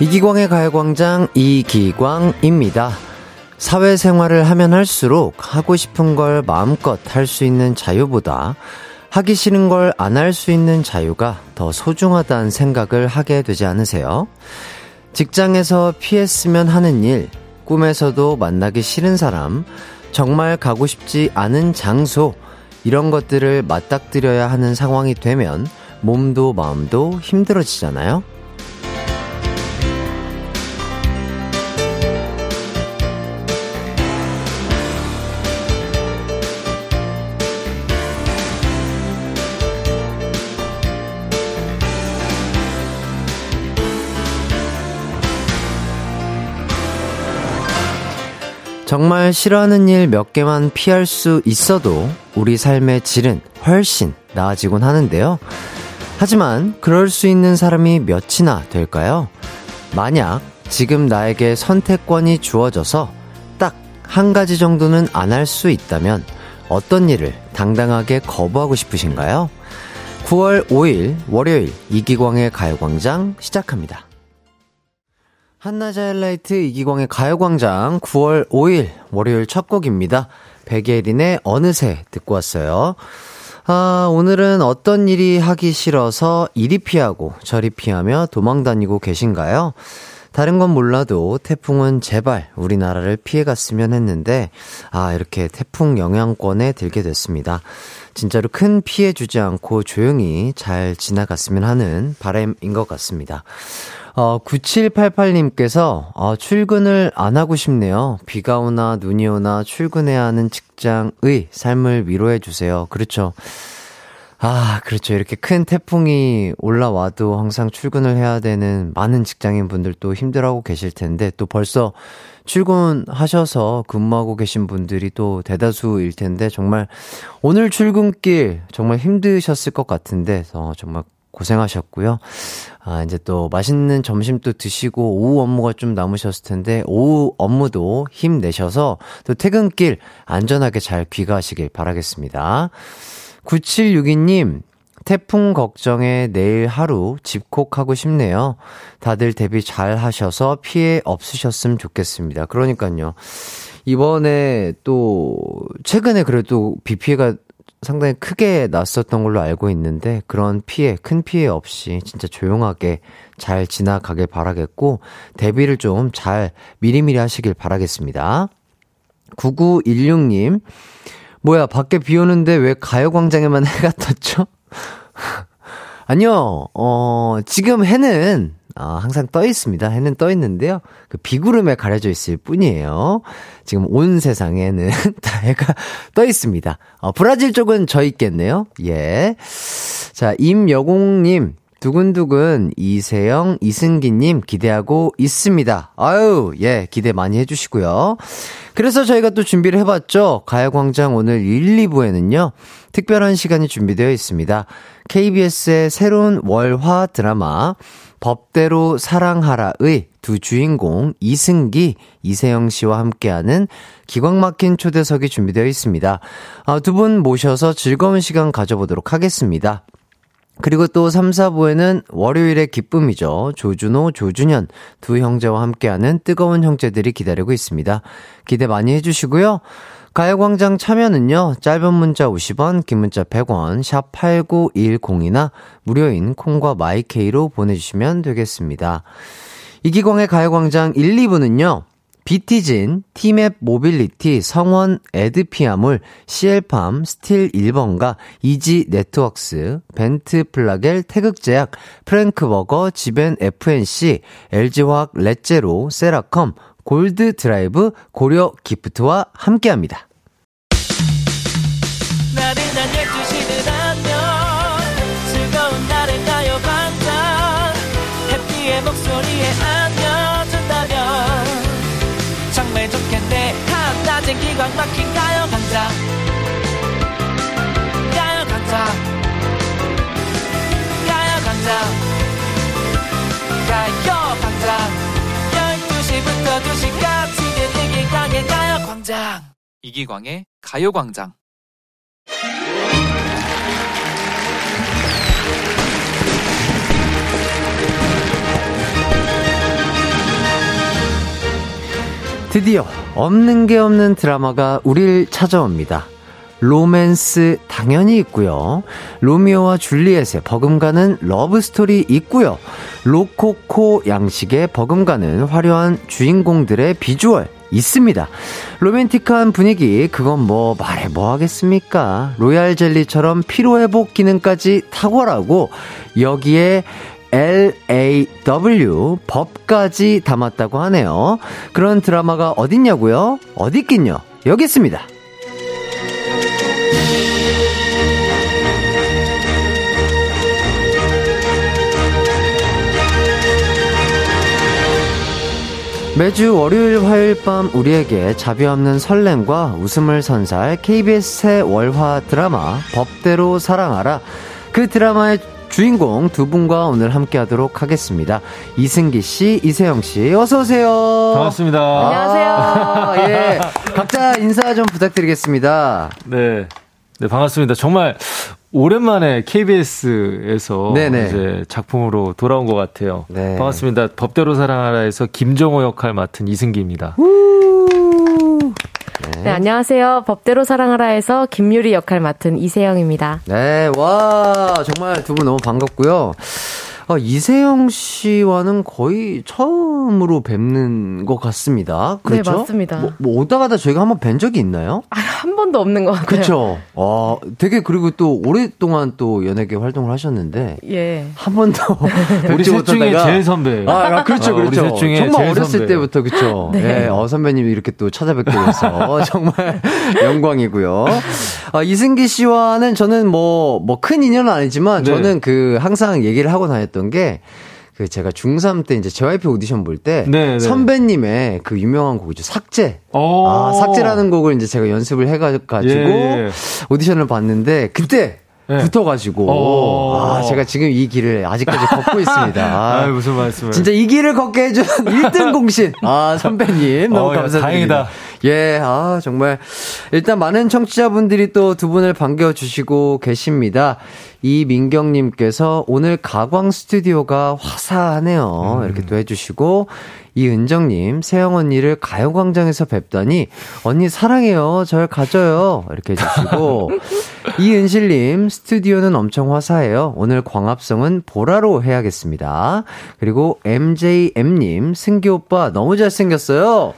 이기광의 가요광장 이기광입니다. 사회생활을 하면 할수록 하고 싶은 걸 마음껏 할 수 있는 자유보다 하기 싫은 걸 안 할 수 있는 자유가 더 소중하다는 생각을 하게 되지 않으세요? 직장에서 피했으면 하는 일, 꿈에서도 만나기 싫은 사람, 정말 가고 싶지 않은 장소, 이런 것들을 맞닥뜨려야 하는 상황이 되면 몸도 마음도 힘들어지잖아요? 정말 싫어하는 일 몇 개만 피할 수 있어도 우리 삶의 질은 훨씬 나아지곤 하는데요. 하지만 그럴 수 있는 사람이 몇이나 될까요? 만약 지금 나에게 선택권이 주어져서 딱 한 가지 정도는 안 할 수 있다면 어떤 일을 당당하게 거부하고 싶으신가요? 9월 5일 월요일 이기광의 가요광장 시작합니다. 한낮의 하이라이트 이기광의 가요광장 9월 5일 월요일 첫 곡입니다. 백예린의 어느새 듣고 왔어요. 아, 오늘은 어떤 일이 하기 싫어서 이리 피하고 저리 피하며 도망 다니고 계신가요? 다른 건 몰라도 태풍은 제발 우리나라를 피해갔으면 했는데, 아, 이렇게 태풍 영향권에 들게 됐습니다. 진짜로 큰 피해 주지 않고 조용히 잘 지나갔으면 하는 바람인 것 같습니다. 어, 9788님께서, 어, 출근을 안 하고 싶네요. 비가 오나 눈이 오나 출근해야 하는 직장의 삶을 위로해주세요. 그렇죠. 아, 그렇죠. 이렇게 큰 태풍이 올라와도 항상 출근을 해야 되는 많은 직장인 분들도 힘들어하고 계실 텐데, 또 벌써 출근하셔서 근무하고 계신 분들이 또 대다수일 텐데, 정말 오늘 출근길 정말 힘드셨을 것 같은데, 어, 정말 고생하셨고요. 아, 이제 또 맛있는 점심 또 드시고 오후 업무가 좀 남으셨을 텐데 오후 업무도 힘내셔서 또 퇴근길 안전하게 잘 귀가하시길 바라겠습니다. 9762님, 태풍 걱정에 내일 하루 집콕하고 싶네요. 다들 대비 잘 하셔서 피해 없으셨으면 좋겠습니다. 그러니까요. 이번에 또, 최근에 그래도 비 피해가 상당히 크게 났었던 걸로 알고 있는데 그런 피해, 큰 피해 없이 진짜 조용하게 잘 지나가길 바라겠고 대비를 좀 잘 미리미리 하시길 바라겠습니다. 9916님, 뭐야, 밖에 비 오는데 왜 가요광장에만 해가 떴죠? 아니요, 어, 지금 해는 어, 항상 떠 있습니다. 해는 떠 있는데요. 그 비구름에 가려져 있을 뿐이에요. 지금 온 세상에는 다 해가 떠 있습니다. 어, 브라질 쪽은 져 있겠네요. 예. 자, 임여공님. 두근두근 이세영, 이승기님 기대하고 있습니다. 아유, 예, 기대 많이 해주시고요. 그래서 저희가 또 준비를 해봤죠. 가요광장 오늘 1, 2부에는요, 특별한 시간이 준비되어 있습니다. KBS의 새로운 월화 드라마, 법대로 사랑하라의 두 주인공 이승기, 이세영 씨와 함께하는 기광 막힌 초대석이 준비되어 있습니다. 아, 두 분 모셔서 즐거운 시간 가져보도록 하겠습니다. 그리고 또 3, 4부에는 월요일의 기쁨이죠. 조준호, 조준현 두 형제와 함께하는 뜨거운 형제들이 기다리고 있습니다. 기대 많이 해주시고요. 가요광장 참여는요, 짧은 문자 50원, 긴 문자 100원, 샵 8910이나 무료인 콩과 마이케이로 보내주시면 되겠습니다. 이기광의 가요광장 1, 2부는요, 비티진, 티맵 모빌리티, 성원 애드피아몰, CL팜, 스틸 1번가, 이지 네트웍스, 벤트 플라겔, 태극제약, 프랭크버거, 지벤 FNC, LG화학 렛제로, 세라컴, 골드 드라이브, 고려 기프트와 함께합니다. 기광 막힌 12시까지 이기광의 가요광장 이기광의 가요광장 드디어 없는 게 없는 드라마가 우리를 찾아옵니다. 로맨스 당연히 있고요. 로미오와 줄리엣의 버금가는 러브 스토리 있고요. 로코코 양식의 버금가는 화려한 주인공들의 비주얼 있습니다. 로맨틱한 분위기, 그건 뭐 말해 뭐 하겠습니까? 로얄 젤리처럼 피로 회복 기능까지 탁월하고 여기에 LAW 법까지 담았다고 하네요. 그런 드라마가 어딨냐고요? 어디 있긴요. 여기 있습니다. 매주 월요일 화요일 밤 우리에게 자비 없는 설렘과 웃음을 선사할 KBS 새 월화 드라마 법대로 사랑하라 그 드라마의 주인공 두 분과 오늘 함께 하도록 하겠습니다. 이승기 씨, 이세영 씨, 어서오세요. 반갑습니다. 안녕하세요. 아, 예. 각자 인사 좀 부탁드리겠습니다. 네. 네, 반갑습니다. 정말 오랜만에 KBS에서 네네. 이제 작품으로 돌아온 것 같아요. 네. 반갑습니다. 법대로 사랑하라에서 김정호 역할 맡은 이승기입니다. 네. 네, 안녕하세요. 법대로 사랑하라에서 김유리 역할 맡은 이세영입니다. 네, 와, 정말 두 분 너무 반갑고요. 아, 이세영 씨와는 거의 처음으로 뵙는 것 같습니다. 네, 그렇죠? 네, 맞습니다. 뭐, 뭐 오다 가다 저희가 한번 뵌 적이 있나요? 아, 한 번도 없는 것 같아요. 그렇죠. 아, 되게 그리고 또 오랫동안 또 연예계 활동을 하셨는데 예. 한 번도 우리 셋 중에 제일 선배. 아, 아 그렇죠, 그렇죠. 아, 정말 어렸을 선배. 때부터 그렇죠. 네. 예, 어 선배님이 이렇게 또 찾아뵙게 돼서 정말 영광이고요. 아, 이승기 씨와는 저는 뭐 뭐 큰 인연은 아니지만 네. 저는 그 항상 얘기를 하고 다녔던 있었던 게, 그 제가 중3 때 이제 JYP 오디션 볼때 네, 네. 선배님의 그 유명한 곡이죠. 삭제. 아, 삭제라는 곡을 이제 제가 연습을 해 가지고 예, 예. 오디션을 봤는데 그때 네. 붙어가지고 어. 아 제가 지금 이 길을 아직까지 걷고 있습니다. 아, 무슨 말씀을? 진짜 이 길을 걷게 해준 1등 공신 아 선배님 너무 어, 감사드립니다. 다행이다. 예, 아 정말 일단 많은 청취자분들이 또 두 분을 반겨주시고 계십니다. 이민경님께서 오늘 가광 스튜디오가 화사하네요. 음. 이렇게 또 해주시고 이은정님, 세영 언니를 가요광장에서 뵙다니, 언니 사랑해요. 절 가져요. 이렇게 해주시고, 이은실님, 스튜디오는 엄청 화사해요. 오늘 광합성은 보라로 해야겠습니다. 그리고 MJM님, 승기 오빠 너무 잘생겼어요.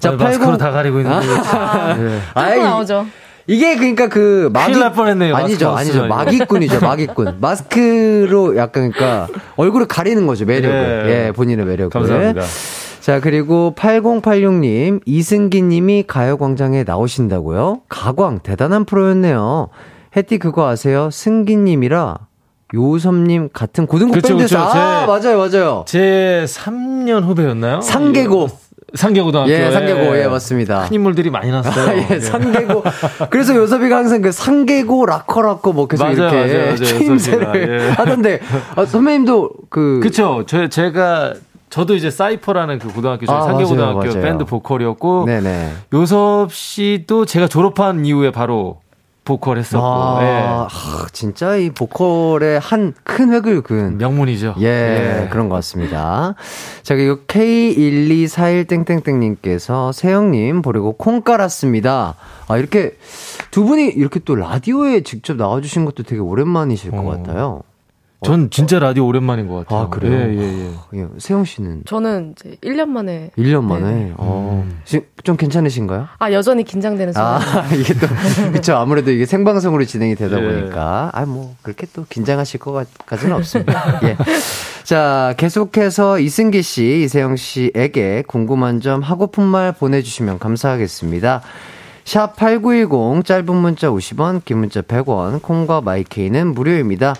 자, 80. 다 가리고 있는데. 아, 네. 아 나오죠. 이게 그러니까 그 마기 날 뻔했네요. 아니죠, 아니죠. 마기꾼이죠, 마기꾼. 마스크로 약간 그러니까 얼굴을 가리는 거죠, 매력을. 예, 예 본인의 매력을. 감사합니다. 자, 그리고 8086님, 이승기 님이 가요광장에 나오신다고요? 가광, 대단한 프로였네요. 혜띠 그거 아세요? 승기 님이라 요섭님 같은 고등부 밴드에서. 아, 맞아요, 맞아요. 제 3년 후배였나요? 상계고. 상계고등학교. 예, 상계고, 예, 맞습니다. 큰 인물들이 많이 났어요. 아, 예, 예, 상계고. 그래서 요섭이가 항상 그 상계고, 라커라커 뭐 계속 맞아요, 이렇게 맞아요, 맞아요, 추임새를 예. 하던데, 아, 선배님도 그. 그쵸. 저, 제가 저도 이제 사이퍼라는 그 고등학교 아, 상계고등학교 밴드 보컬이었고 네네. 요섭 씨도 제가 졸업한 이후에 바로 보컬 했었고. 아, 예. 아, 진짜 이 보컬의 한 큰 획을 그은 명문이죠. 예, 예, 그런 것 같습니다. 자, 그리고 K1241땡땡땡님께서 세영님 보려고 콩 깔았습니다. 아, 이렇게 두 분이 이렇게 또 라디오에 직접 나와주신 것도 되게 오랜만이실 것 어. 같아요. 전 진짜 라디오 오랜만인 것 같아요. 아, 그래요? 예, 예, 예. 예. 세영 씨는? 저는 이제 1년 만에. 1년 만에? 네. 어. 음. 지금 좀 괜찮으신가요? 아, 여전히 긴장되는 순간. 아, 이게 또, 그쵸. 아무래도 이게 생방송으로 진행이 되다 예. 보니까. 아, 뭐, 그렇게 또 긴장하실 것까지는 없습니다. 예. 자, 계속해서 이승기 씨, 이세영 씨에게 궁금한 점, 하고픈 말 보내주시면 감사하겠습니다. 샵 8910, 짧은 문자 50원, 긴 문자 100원, 콩과 마이케이는 무료입니다.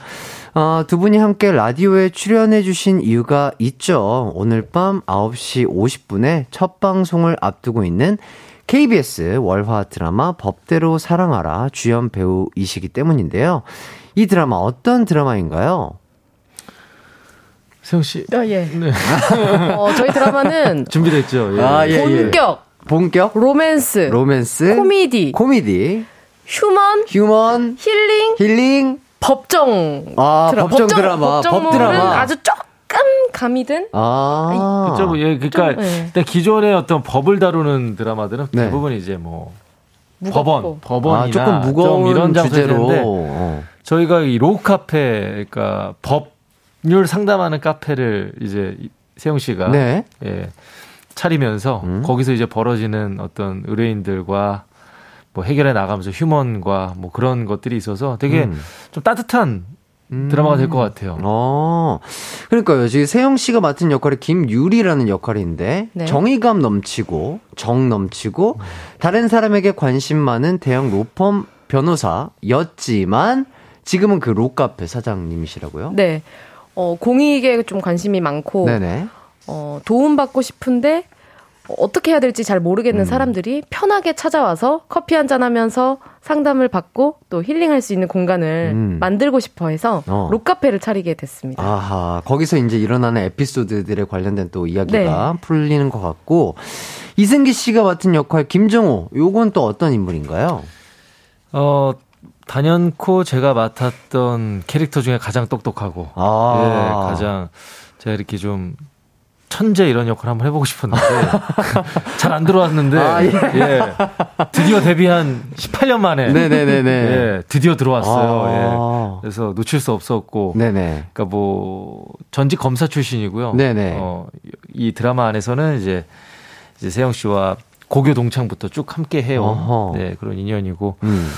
어, 두 분이 함께 라디오에 출연해주신 이유가 있죠. 오늘 밤 9시 50분에 첫 방송을 앞두고 있는 KBS 월화 드라마 법대로 사랑하라 주연 배우이시기 때문인데요. 이 드라마 어떤 드라마인가요? 세영 씨. 아, 예. 네. 어, 저희 드라마는 준비됐죠. 예. 아, 예, 예. 본격. 본격? 로맨스. 로맨스. 코미디. 코미디. 휴먼. 휴먼. 힐링. 힐링. 법정 아, 드라, 법정, 드라마, 법정 법 드라마. 아주 조금 감이든. 아, 그렇죠. 뭐, 예, 그러니까 좀, 네. 기존의 어떤 법을 다루는 드라마들은 네. 대부분 이제 뭐 무겁고. 법원, 법원이나 아, 조금 무거운 이런 주제로 어. 저희가 이 Law 카페, 그러니까 법률 상담하는 카페를 이제 세영 씨가 네. 예, 차리면서 음. 거기서 이제 벌어지는 어떤 의뢰인들과 뭐 해결해 나가면서 휴먼과 뭐 그런 것들이 있어서 되게 음. 좀 따뜻한 음. 드라마가 될 것 같아요. 어. 그러니까요. 지금 세영 씨가 맡은 역할이 김유리라는 역할인데 네. 정의감 넘치고 정 넘치고 음. 다른 사람에게 관심 많은 대형 로펌 변호사였지만 지금은 그 록카페 사장님이시라고요? 네. 어, 공익에 좀 관심이 많고 네네. 어, 도움받고 싶은데 어떻게 해야 될지 잘 모르겠는 음. 사람들이 편하게 찾아와서 커피 한 잔 하면서 상담을 받고 또 힐링할 수 있는 공간을 음. 만들고 싶어 해서 어. 록카페를 차리게 됐습니다. 아하, 거기서 이제 일어나는 에피소드들에 관련된 또 이야기가 네. 풀리는 것 같고 이승기 씨가 맡은 역할 김정호, 요건 또 어떤 인물인가요? 어, 단연코 제가 맡았던 캐릭터 중에 가장 똑똑하고 아. 예, 가장 제가 이렇게 좀 천재 이런 역할 한번 해보고 싶었는데 잘 안 들어왔는데 아, 예. 예. 드디어 데뷔한 18년 만에 네네네네. 예, 드디어 들어왔어요. 아. 예. 그래서 놓칠 수 없었고 네네. 그러니까 뭐 전직 검사 출신이고요. 네네. 어, 이 드라마 안에서는 이제 이제 세영 씨와 고교 동창부터 쭉 함께 해요. 네, 그런 인연이고. 음.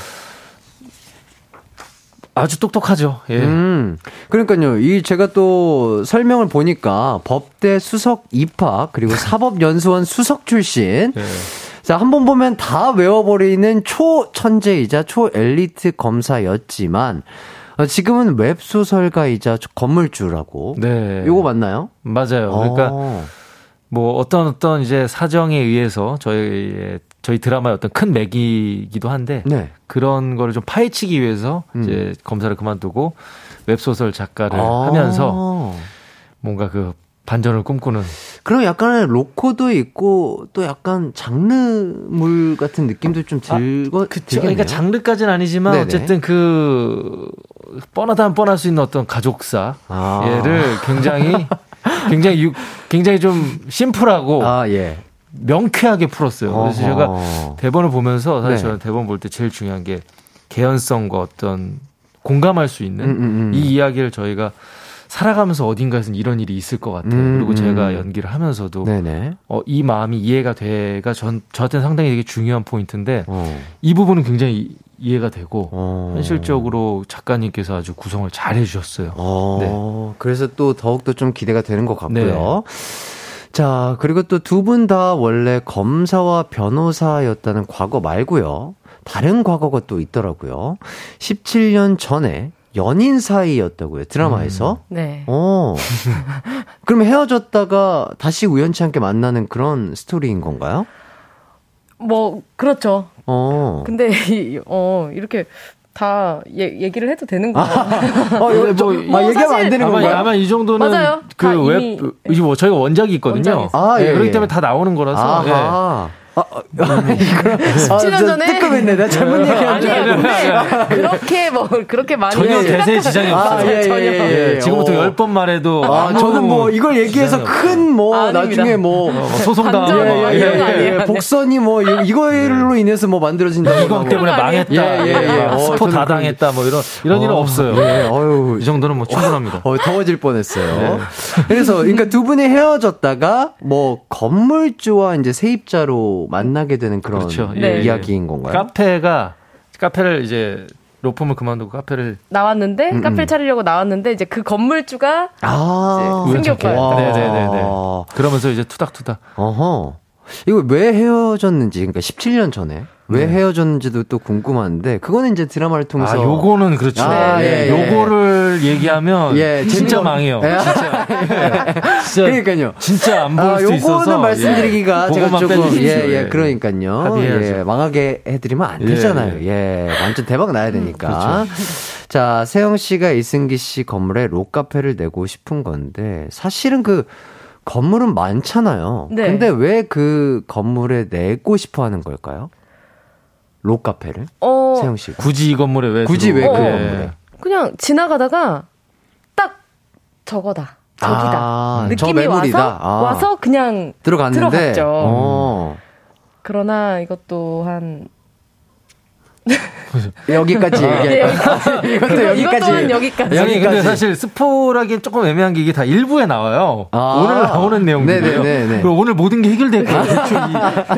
아주 똑똑하죠. 예. 음, 그러니까요. 이 제가 또 설명을 보니까 법대 수석 입학 그리고 사법연수원 수석 출신. 예. 자, 한 번 보면 다 외워버리는 초천재이자 초엘리트 검사였지만 어, 지금은 웹소설가이자 건물주라고. 네. 요거 맞나요? 맞아요. 그러니까 어. 뭐 어떤 어떤 이제 사정에 의해서 저희의 저희 드라마의 어떤 큰 맥이기도 한데 네. 그런 거를 좀 파헤치기 위해서 음. 이제 검사를 그만두고 웹소설 작가를 아~ 하면서 뭔가 그 반전을 꿈꾸는 그럼 약간의 로코도 있고 또 약간 장르물 같은 느낌도 좀 들거 아, 그쵸. 그러니까 장르까지는 아니지만 네네. 어쨌든 그 뻔하다 면 뻔할 수 있는 어떤 가족사 아. 얘를 굉장히 굉장히 유, 굉장히 좀 심플하고 아, 예. 명쾌하게 풀었어요. 그래서. 제가 대본을 보면서 사실 네. 저는 대본 볼 때 제일 중요한 게 개연성과 어떤 공감할 수 있는 음, 음, 음. 이 이야기를 저희가 살아가면서 어딘가에서는 이런 일이 있을 것 같아요. 음, 그리고 제가 음. 연기를 하면서도 어, 이 마음이 이해가 돼가 전 저한테는 상당히 되게 중요한 포인트인데 어. 이 부분은 굉장히 이해가 되고 어. 현실적으로 작가님께서 아주 구성을 잘 해주셨어요. 어. 네. 그래서 또 더욱더 좀 기대가 되는 것 같고요. 네. 자, 그리고 또 두 분 다 원래 검사와 변호사였다는 과거 말고요. 다른 과거가 또 있더라고요. 17년 전에 연인 사이였다고요. 드라마에서. 음. 네. 어. 그럼 헤어졌다가 다시 우연치 않게 만나는 그런 스토리인 건가요? 뭐 그렇죠. 어. 근데 어 이렇게 다 얘, 얘기를 해도 되는 거예요. 아, 어, 뭐, 뭐, 뭐 얘기하면 안 되는 건가요? 아마 이 정도는 맞아요. 그웹 뭐 저희가 원작이 있거든요. 원작이 아, 예, 네, 그렇기 때문에 다 나오는 거라서. 예. 아, 아, 17년 아, 전에 뜨끔했네. 내가 잘못 네. 얘기한 줄 알고. 그렇게 뭐 그렇게 많이 전혀 대세에 지장이 없어요. 아, 예, 전혀. 예, 예, 예. 지금부터 10번 말해도 아, 저는 뭐 이걸 얘기해서 큰 뭐 나중에 뭐, 뭐 소송 당하고 예, 예, 예, 복선이 뭐 이거로 인해서 뭐 만들어진다. 이거 때문에 망했다. 예, 예, 예. 어, 스포 다 당했다. 뭐 이런 이런 일은 어, 없어요. 예, 어유 이 정도는 뭐 충분합니다. 어, 더워질 뻔했어요. 그래서 그러니까 두 분이 헤어졌다가 뭐 건물주와 이제 세입자로 만나게 되는 그런 그렇죠. 네. 이야기인 건가요? 카페가 카페를 이제 로펌을 그만두고 카페를 나왔는데 음, 음. 카페를 차리려고 나왔는데 이제 그 건물주가 아, 생겼어요. 네네네. 그러면서 이제 투닥투닥. 어허. 이거 왜 헤어졌는지 그러니까 17년 전에 왜 네. 헤어졌는지도 또 궁금한데 그거는 이제 드라마를 통해서 아 요거는 그렇죠. 아, 예, 예. 요거를 얘기하면 예, 진짜 망해요. 예. 진짜. 예. 진짜. 그러니까요. 진짜 안 볼수 아, 있어서 요거는 말씀드리기가 제가 조금 예예 예, 그러니까요. 예, 망하게 해드리면 안 되잖아요. 예, 완전 대박 나야 되니까. 그렇죠. 자 세영 씨가 이승기 씨 건물에 록카페를 내고 싶은 건데 사실은 그 건물은 많잖아요. 네. 근데 왜 그 건물에 내고 싶어 하는 걸까요? 록카페를? 어. 세영 씨가. 굳이 이 건물에 왜? 굳이 왜 그 건물에? 그냥 지나가다가 딱 저거다. 저기다 아, 느낌이 와서 아. 와서 그냥 들어갔는데 들어갔죠. 어. 그러나 이것도 한 여기까지 아, 얘기할 네, 이것도 여기까지. 이것 여기까지. 여기 근데 사실 스포라기엔 조금 애매한 게 이게 다 일부에 나와요. 아~ 오늘 나오는 내용들이에요. 그리고 오늘 모든 게 해결될 거예요. 대충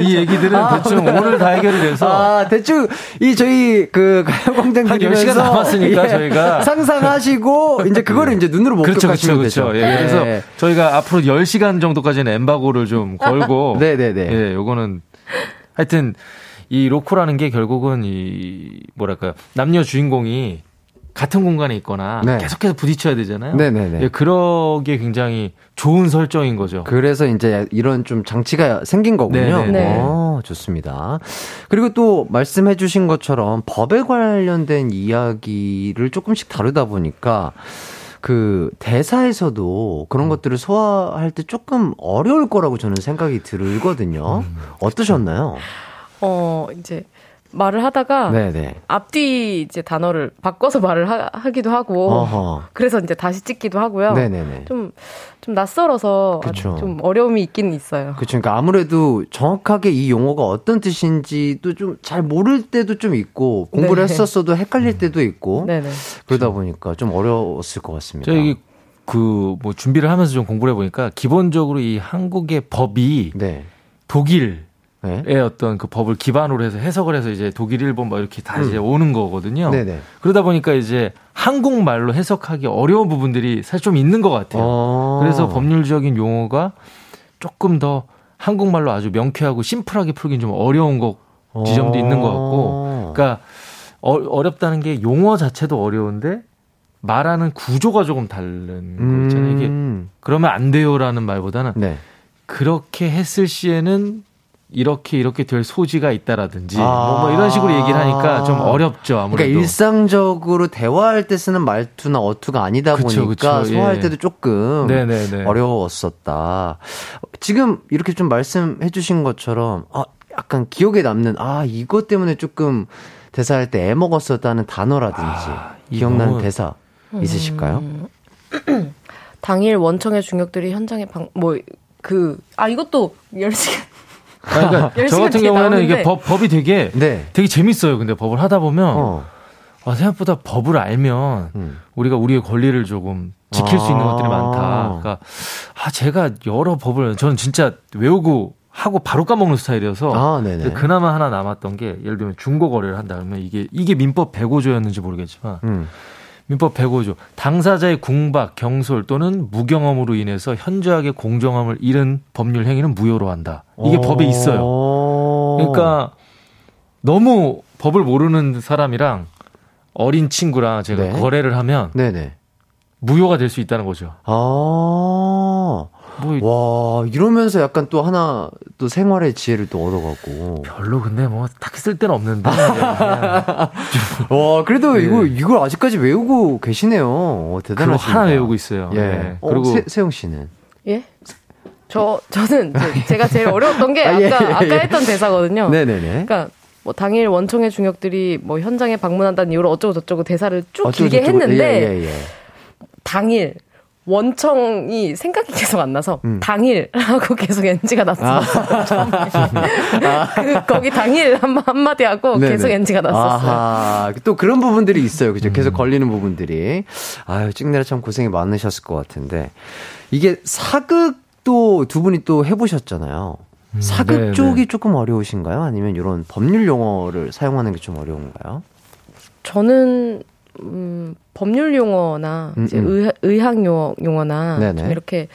이, 이 얘기들은 아, 대충. 오늘 다 해결이 돼서. 아, 대충 이 저희 그 가요광장 한 10시간 남았으니까 예, 저희가 상상하시고 이제 그거를 이제 눈으로 목격하시면 그렇죠, 그렇죠, 그렇죠. 예, 그래서 예. 저희가 앞으로 10시간 정도까지는 엠바고를 좀 걸고 네네네. 예, 요거는 하여튼 이 로코라는 게 결국은 이 뭐랄까요 남녀 주인공이 같은 공간에 있거나 네. 계속해서 부딪혀야 되잖아요. 네네네. 예, 그러기에 굉장히 좋은 설정인 거죠. 그래서 이제 이런 좀 장치가 생긴 거군요. 네. 어, 좋습니다. 그리고 또 말씀해 주신 것처럼 법에 관련된 이야기를 조금씩 다루다 보니까 그 대사에서도 그런 음. 것들을 소화할 때 조금 어려울 거라고 저는 생각이 들거든요. 음. 어떠셨나요? 어, 이제 말을 하다가 네네. 앞뒤 이제 단어를 바꿔서 말을 하, 기도 하고 어허. 그래서 이제 다시 찍기도 하고요. 좀좀 좀 낯설어서 좀 어려움이 있긴 있어요. 그렇죠. 그러니까 아무래도 정확하게 이 용어가 어떤 뜻인지도 좀 잘 모를 때도 좀 있고 공부를 네. 했었어도 헷갈릴 때도 있고 네네. 그러다 보니까 좀 어려웠을 것 같습니다. 저희 그뭐 준비를 하면서 좀 공부를 해보니까 기본적으로 이 한국의 법이 네. 독일 의 네. 어떤 그 법을 기반으로 해서 해석을 해서 이제 독일, 일본 뭐 이렇게 다 음. 이제 오는 거거든요. 네네. 그러다 보니까 이제 한국말로 해석하기 어려운 부분들이 사실 좀 있는 것 같아요. 어. 그래서 법률적인 용어가 조금 더 한국말로 아주 명쾌하고 심플하게 풀긴 좀 어려운 것 지점도 어. 있는 것 같고, 그러니까 어, 렵다는 게 용어 자체도 어려운데 말하는 구조가 조금 다른 거 있잖아요. 이게 음. 그러면 안 돼요라는 말보다는 네. 그렇게 했을 시에는 이렇게 이렇게 될 소지가 있다라든지 아~ 뭐, 뭐, 이런 식으로 얘기를 하니까 좀 어렵죠 아무래도. 그러니까 일상적으로 대화할 때 쓰는 말투나 어투가 아니다 그쵸, 보니까 그쵸, 소화할 예. 때도 조금 네네네. 어려웠었다. 지금 이렇게 좀 말씀해주신 것처럼 아 약간 기억에 남는 아 이것 때문에 조금 대사할 때 애 먹었었다는 단어라든지 아, 기억나는 대사 있으실까요? 음. 당일 원청의 중역들이 현장에 방, 뭐, 그, 아, 이것도 10시간. 그러니까 저 같은 경우에는 이게 법, 법이 되게 네. 되게 재밌어요. 근데 법을 하다 보면 어. 아, 생각보다 법을 알면 음. 우리가 우리의 권리를 조금 지킬 아. 수 있는 아. 것들이 많다. 그러니까 아 제가 여러 법을 저는 진짜 외우고 하고 바로 까먹는 스타일이어서 아, 그나마 하나 남았던 게 예를 들면 중고 거래를 한다 그러면 이게 이게 민법 105조였는지 모르겠지만 음. 민법 105조 당사자의 궁박, 경솔 또는 무경험으로 인해서 현저하게 공정함을 잃은 법률 행위는 무효로 한다. 이게 법에 있어요. 그러니까 너무 법을 모르는 사람이랑 어린 친구랑 제가 네. 거래를 하면 네네. 무효가 될 수 있다는 거죠. 아. 뭐, 와, 이러면서 약간 또 하나, 또 생활의 지혜를 또 얻어가고. 별로 근데 뭐, 딱히 쓸 데는 없는데. 와, 그래도 네. 이거, 이걸 아직까지 외우고 계시네요. 대단하시다. 하나 외우고 있어요. 예. 네. 어, 그리고. 세, 세영 씨는? 예? 저, 저는 제가 제일 어려웠던 게 아까, 아, 예, 예. 아까 했던 대사거든요. 네네네. 그러니까 뭐 당일 원청의 중역들이 뭐 현장에 방문한다는 이유로 어쩌고 저쩌고 대사를 쭉 어쩌고 길게 저쩌고. 했는데 예, 예, 예. 당일 원청이 생각이 계속 안 나서 음. 당일 하고 계속 NG가 났어. 아. 그 거기 당일 한, 한마디 하고 네네. 계속 NG가 났었어요. 아하. 또 그런 부분들이 있어요. 그죠? 계속 음. 걸리는 부분들이. 아유, 찍느라 참 고생이 많으셨을 것 같은데. 이게 사극도 두 분이 또 해보셨잖아요. 음, 사극 네네. 쪽이 조금 어려우신가요? 아니면 이런 법률 용어를 사용하는 게 좀 어려운가요? 저는 음, 법률 용어나 음, 이제 음. 의, 학 용어, 용어나 좀 이렇게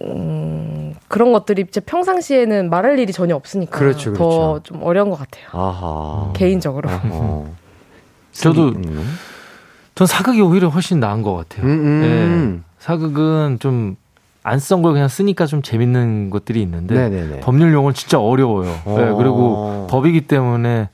음, 그런 것들이 제 평상시에는 말할 일이 전혀 없으니까 그렇죠, 그렇죠. 더좀 어려운 것 같아요. 아하. 개인적으로. 저도 음. 전 사극이 오히려 훨씬 나은 것 같아요. 음, 음. 네. 사극은 좀 안쓴걸 그냥 쓰니까 좀 재밌는 것들이 있는데 네네네. 법률 용어는 진짜 어려워요. 네, 그리고 법이기 때문에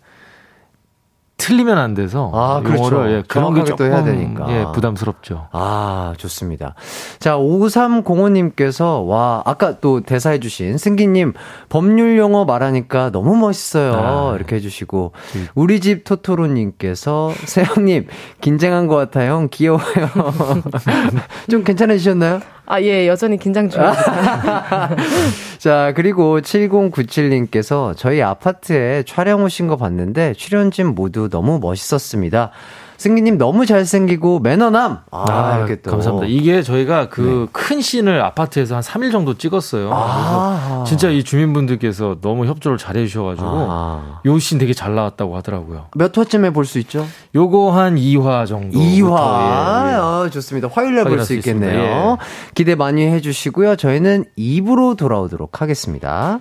틀리면 안 돼서 아, 그렇죠. 예, 그런 게 조금 해야 되니까. 예, 부담스럽죠. 아, 좋습니다. 자, 5305님께서 와, 아까 또 대사해 주신 승기 님 법률 용어 말하니까 너무 멋있어요. 아, 이렇게 해 주시고 음. 우리 집 토토로 님께서 세영 님 긴장한 것 같아요. 귀여워요. 좀 괜찮으셨나요? 아, 예, 여전히 긴장 중입니다. 자, 그리고 7097님께서 저희 아파트에 촬영 오신 거 봤는데 출연진 모두 너무 멋있었습니다. 승기님 너무 잘생기고 매너남. 아, 아, 이렇게 또. 감사합니다. 이게 저희가 그큰 네. 씬을 아파트에서 한 3일 정도 찍었어요. 아. 그래서 진짜 이 주민분들께서 너무 협조를 잘 해 주셔가지고 아. 요씬 되게 잘 나왔다고 하더라고요. 몇 화쯤에 볼 수 있죠? 요거 한 2화 정도. 2화. 예, 예. 어, 좋습니다. 화요일에 볼수 있겠네요. 예. 기대 많이 해주시고요. 저희는 2부로 돌아오도록 하겠습니다.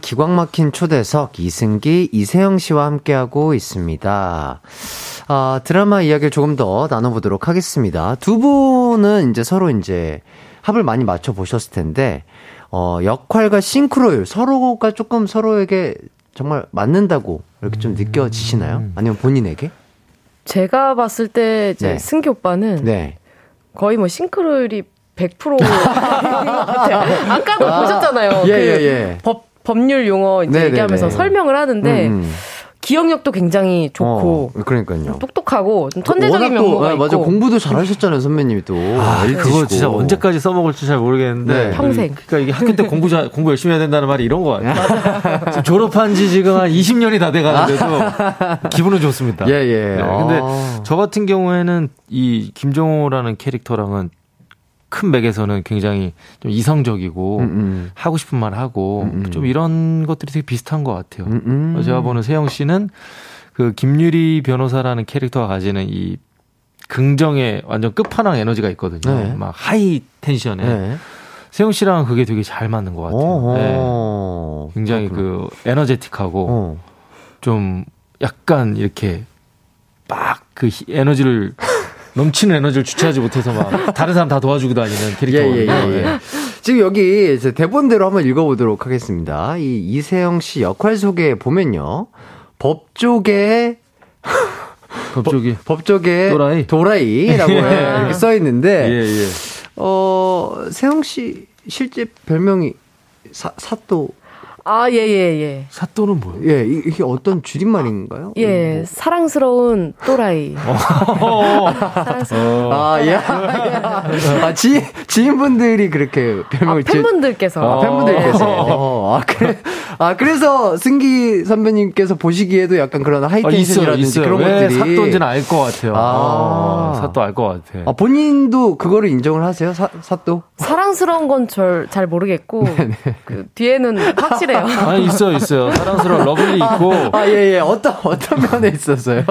기광 막힌 초대석 이승기, 이세영 씨와 함께하고 있습니다. 아, 드라마 이야기를 조금 더 나눠보도록 하겠습니다. 두 분은 이제 서로 이제 합을 많이 맞춰보셨을 텐데, 어, 역할과 싱크로율, 서로가 조금 서로에게 정말 맞는다고 이렇게 좀 느껴지시나요? 음. 아니면 본인에게? 제가 봤을 때 이제 네. 승기 오빠는 네. 거의 뭐 싱크로율이 100% 같아요. 아까도 아, 보셨잖아요. 예, 그 예, 예. 법, 법률 용어 이제 네네네. 얘기하면서 네. 설명을 하는데 음, 음. 기억력도 굉장히 좋고 어, 그러니까요. 똑똑하고 좀 천재적인 면모가 아, 있고 맞아 공부도 잘하셨잖아요 선배님이 또 아, 그거 진짜 언제까지 써먹을지 잘 모르겠는데 네. 평생 그러니까 이게 학교 때 공부 잘 공부 열심히 해야 된다는 말이 이런 거 같아요 졸업한 지 지금 한 20년이 다 돼가는데도 기분은 좋습니다 예예 예. 네, 근데 아. 저 같은 경우에는 이 김종호라는 캐릭터랑은 큰 맥에서는 굉장히 좀 이성적이고 음, 음. 하고 싶은 말 하고 음, 음. 좀 이런 것들이 되게 비슷한 것 같아요. 음, 음. 제가 보는 세영 씨는 그 김유리 변호사라는 캐릭터가 가지는 이 긍정의 완전 끝판왕 에너지가 있거든요. 네. 막 high tension에. 네. 세영 씨랑 그게 되게 잘 맞는 것 같아요. 네. 굉장히 그렇구나. 그 에너제틱하고 어. 좀 약간 이렇게 막 그 에너지를 넘치는 에너지를 주체하지 못해서 막 다른 사람 다 도와주고 다니는 캐릭터거든요. 예, 예, 예, 예. 지금 여기 대본대로 한번 읽어보도록 하겠습니다. 이 이세영 씨 역할 소개 보면요. 법조계 법조계 법조계 도라이 도라이라고 예. 이렇게 써 있는데 예, 예. 어 세영 씨 실제 별명이 사, 사또 아, 예, 예, 예. 사또는 뭐예요? 예, 이게 어떤 줄임말인가요? 예, 뭐. 사랑스러운 또라이. 사랑스러운. 아, 예. 아, 지, 지인분들이 그렇게 별명을 아, 팬분들께서. 아, 팬분들께서. 어, 아, 그래. 아, 그래서 승기 선배님께서 보시기에도 약간 그런 하이텐션이라든지 아, 그런 것들이. 사또인지는 알 것 같아요. 아. 아 사또 알 것 같아요. 아, 본인도 그거를 인정을 하세요? 사, 사또? 사랑스러운 건잘 모르겠고. 그 뒤에는 확실히 그래요. 아, 있어요, 있어요. 사랑스러운 lovely 있고. 아, 예, 예. 어떤, 어떤 면에 있었어요?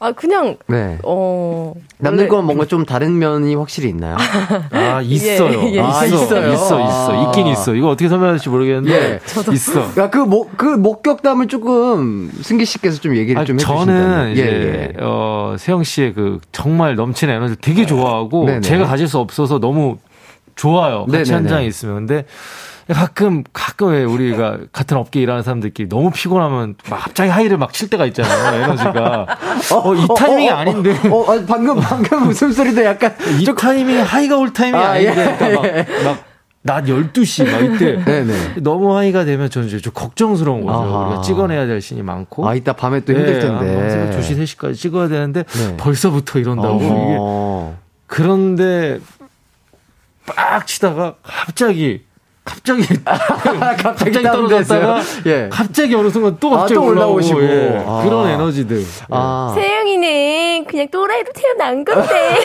아, 그냥, 네. 어. 남들과 뭔가 좀 다른 면이 확실히 있나요? 아, 있어요. 예, 예, 아, 있어. 있어요. 있어, 있어. 아. 있긴 있어. 이거 어떻게 설명할지 모르겠는데. 예. 저도. 있어. 야, 그, 목, 그 목격담을 조금 승기 씨께서 좀 얘기를 아, 좀 해주시면. 저는 이제, 예, 예. 어, 세영 씨의 그 정말 넘치는 에너지를 되게 좋아하고, 네네. 제가 가질 수 없어서 너무 좋아요. 같이 네네네. 한 장에 있으면. 근데, 가끔 가끔 왜 우리가 같은 업계 일하는 사람들끼리 너무 피곤하면 막 갑자기 하이를 막 칠 때가 있잖아요 에너지가 어이 어, 타이밍이 어, 어, 아닌데 어, 어, 방금 방금 웃음소리도 약간 이 타이밍 하이가 올 타이밍이 아, 닌데 예, 그러니까 예. 막, 낮 12시 막 이때 네네. 너무 하이가 되면 저는 이제 좀 걱정스러운 거죠. 아하. 우리가 찍어내야 될 신이 많고. 아, 이따 밤에 또 힘들 네, 텐데. 아, 2시, 3시까지 찍어야 되는데 네. 벌써부터 이런다고. 어허. 이게 그런데 빡 치다가 갑자기 갑자기 갑자기 떨어졌다가 예. 갑자기 어느 순간 또 갑자기 아, 또 올라오시고 예. 아. 그런 에너지들. 아. 세영이는 그냥 또라이로 태어난 건데.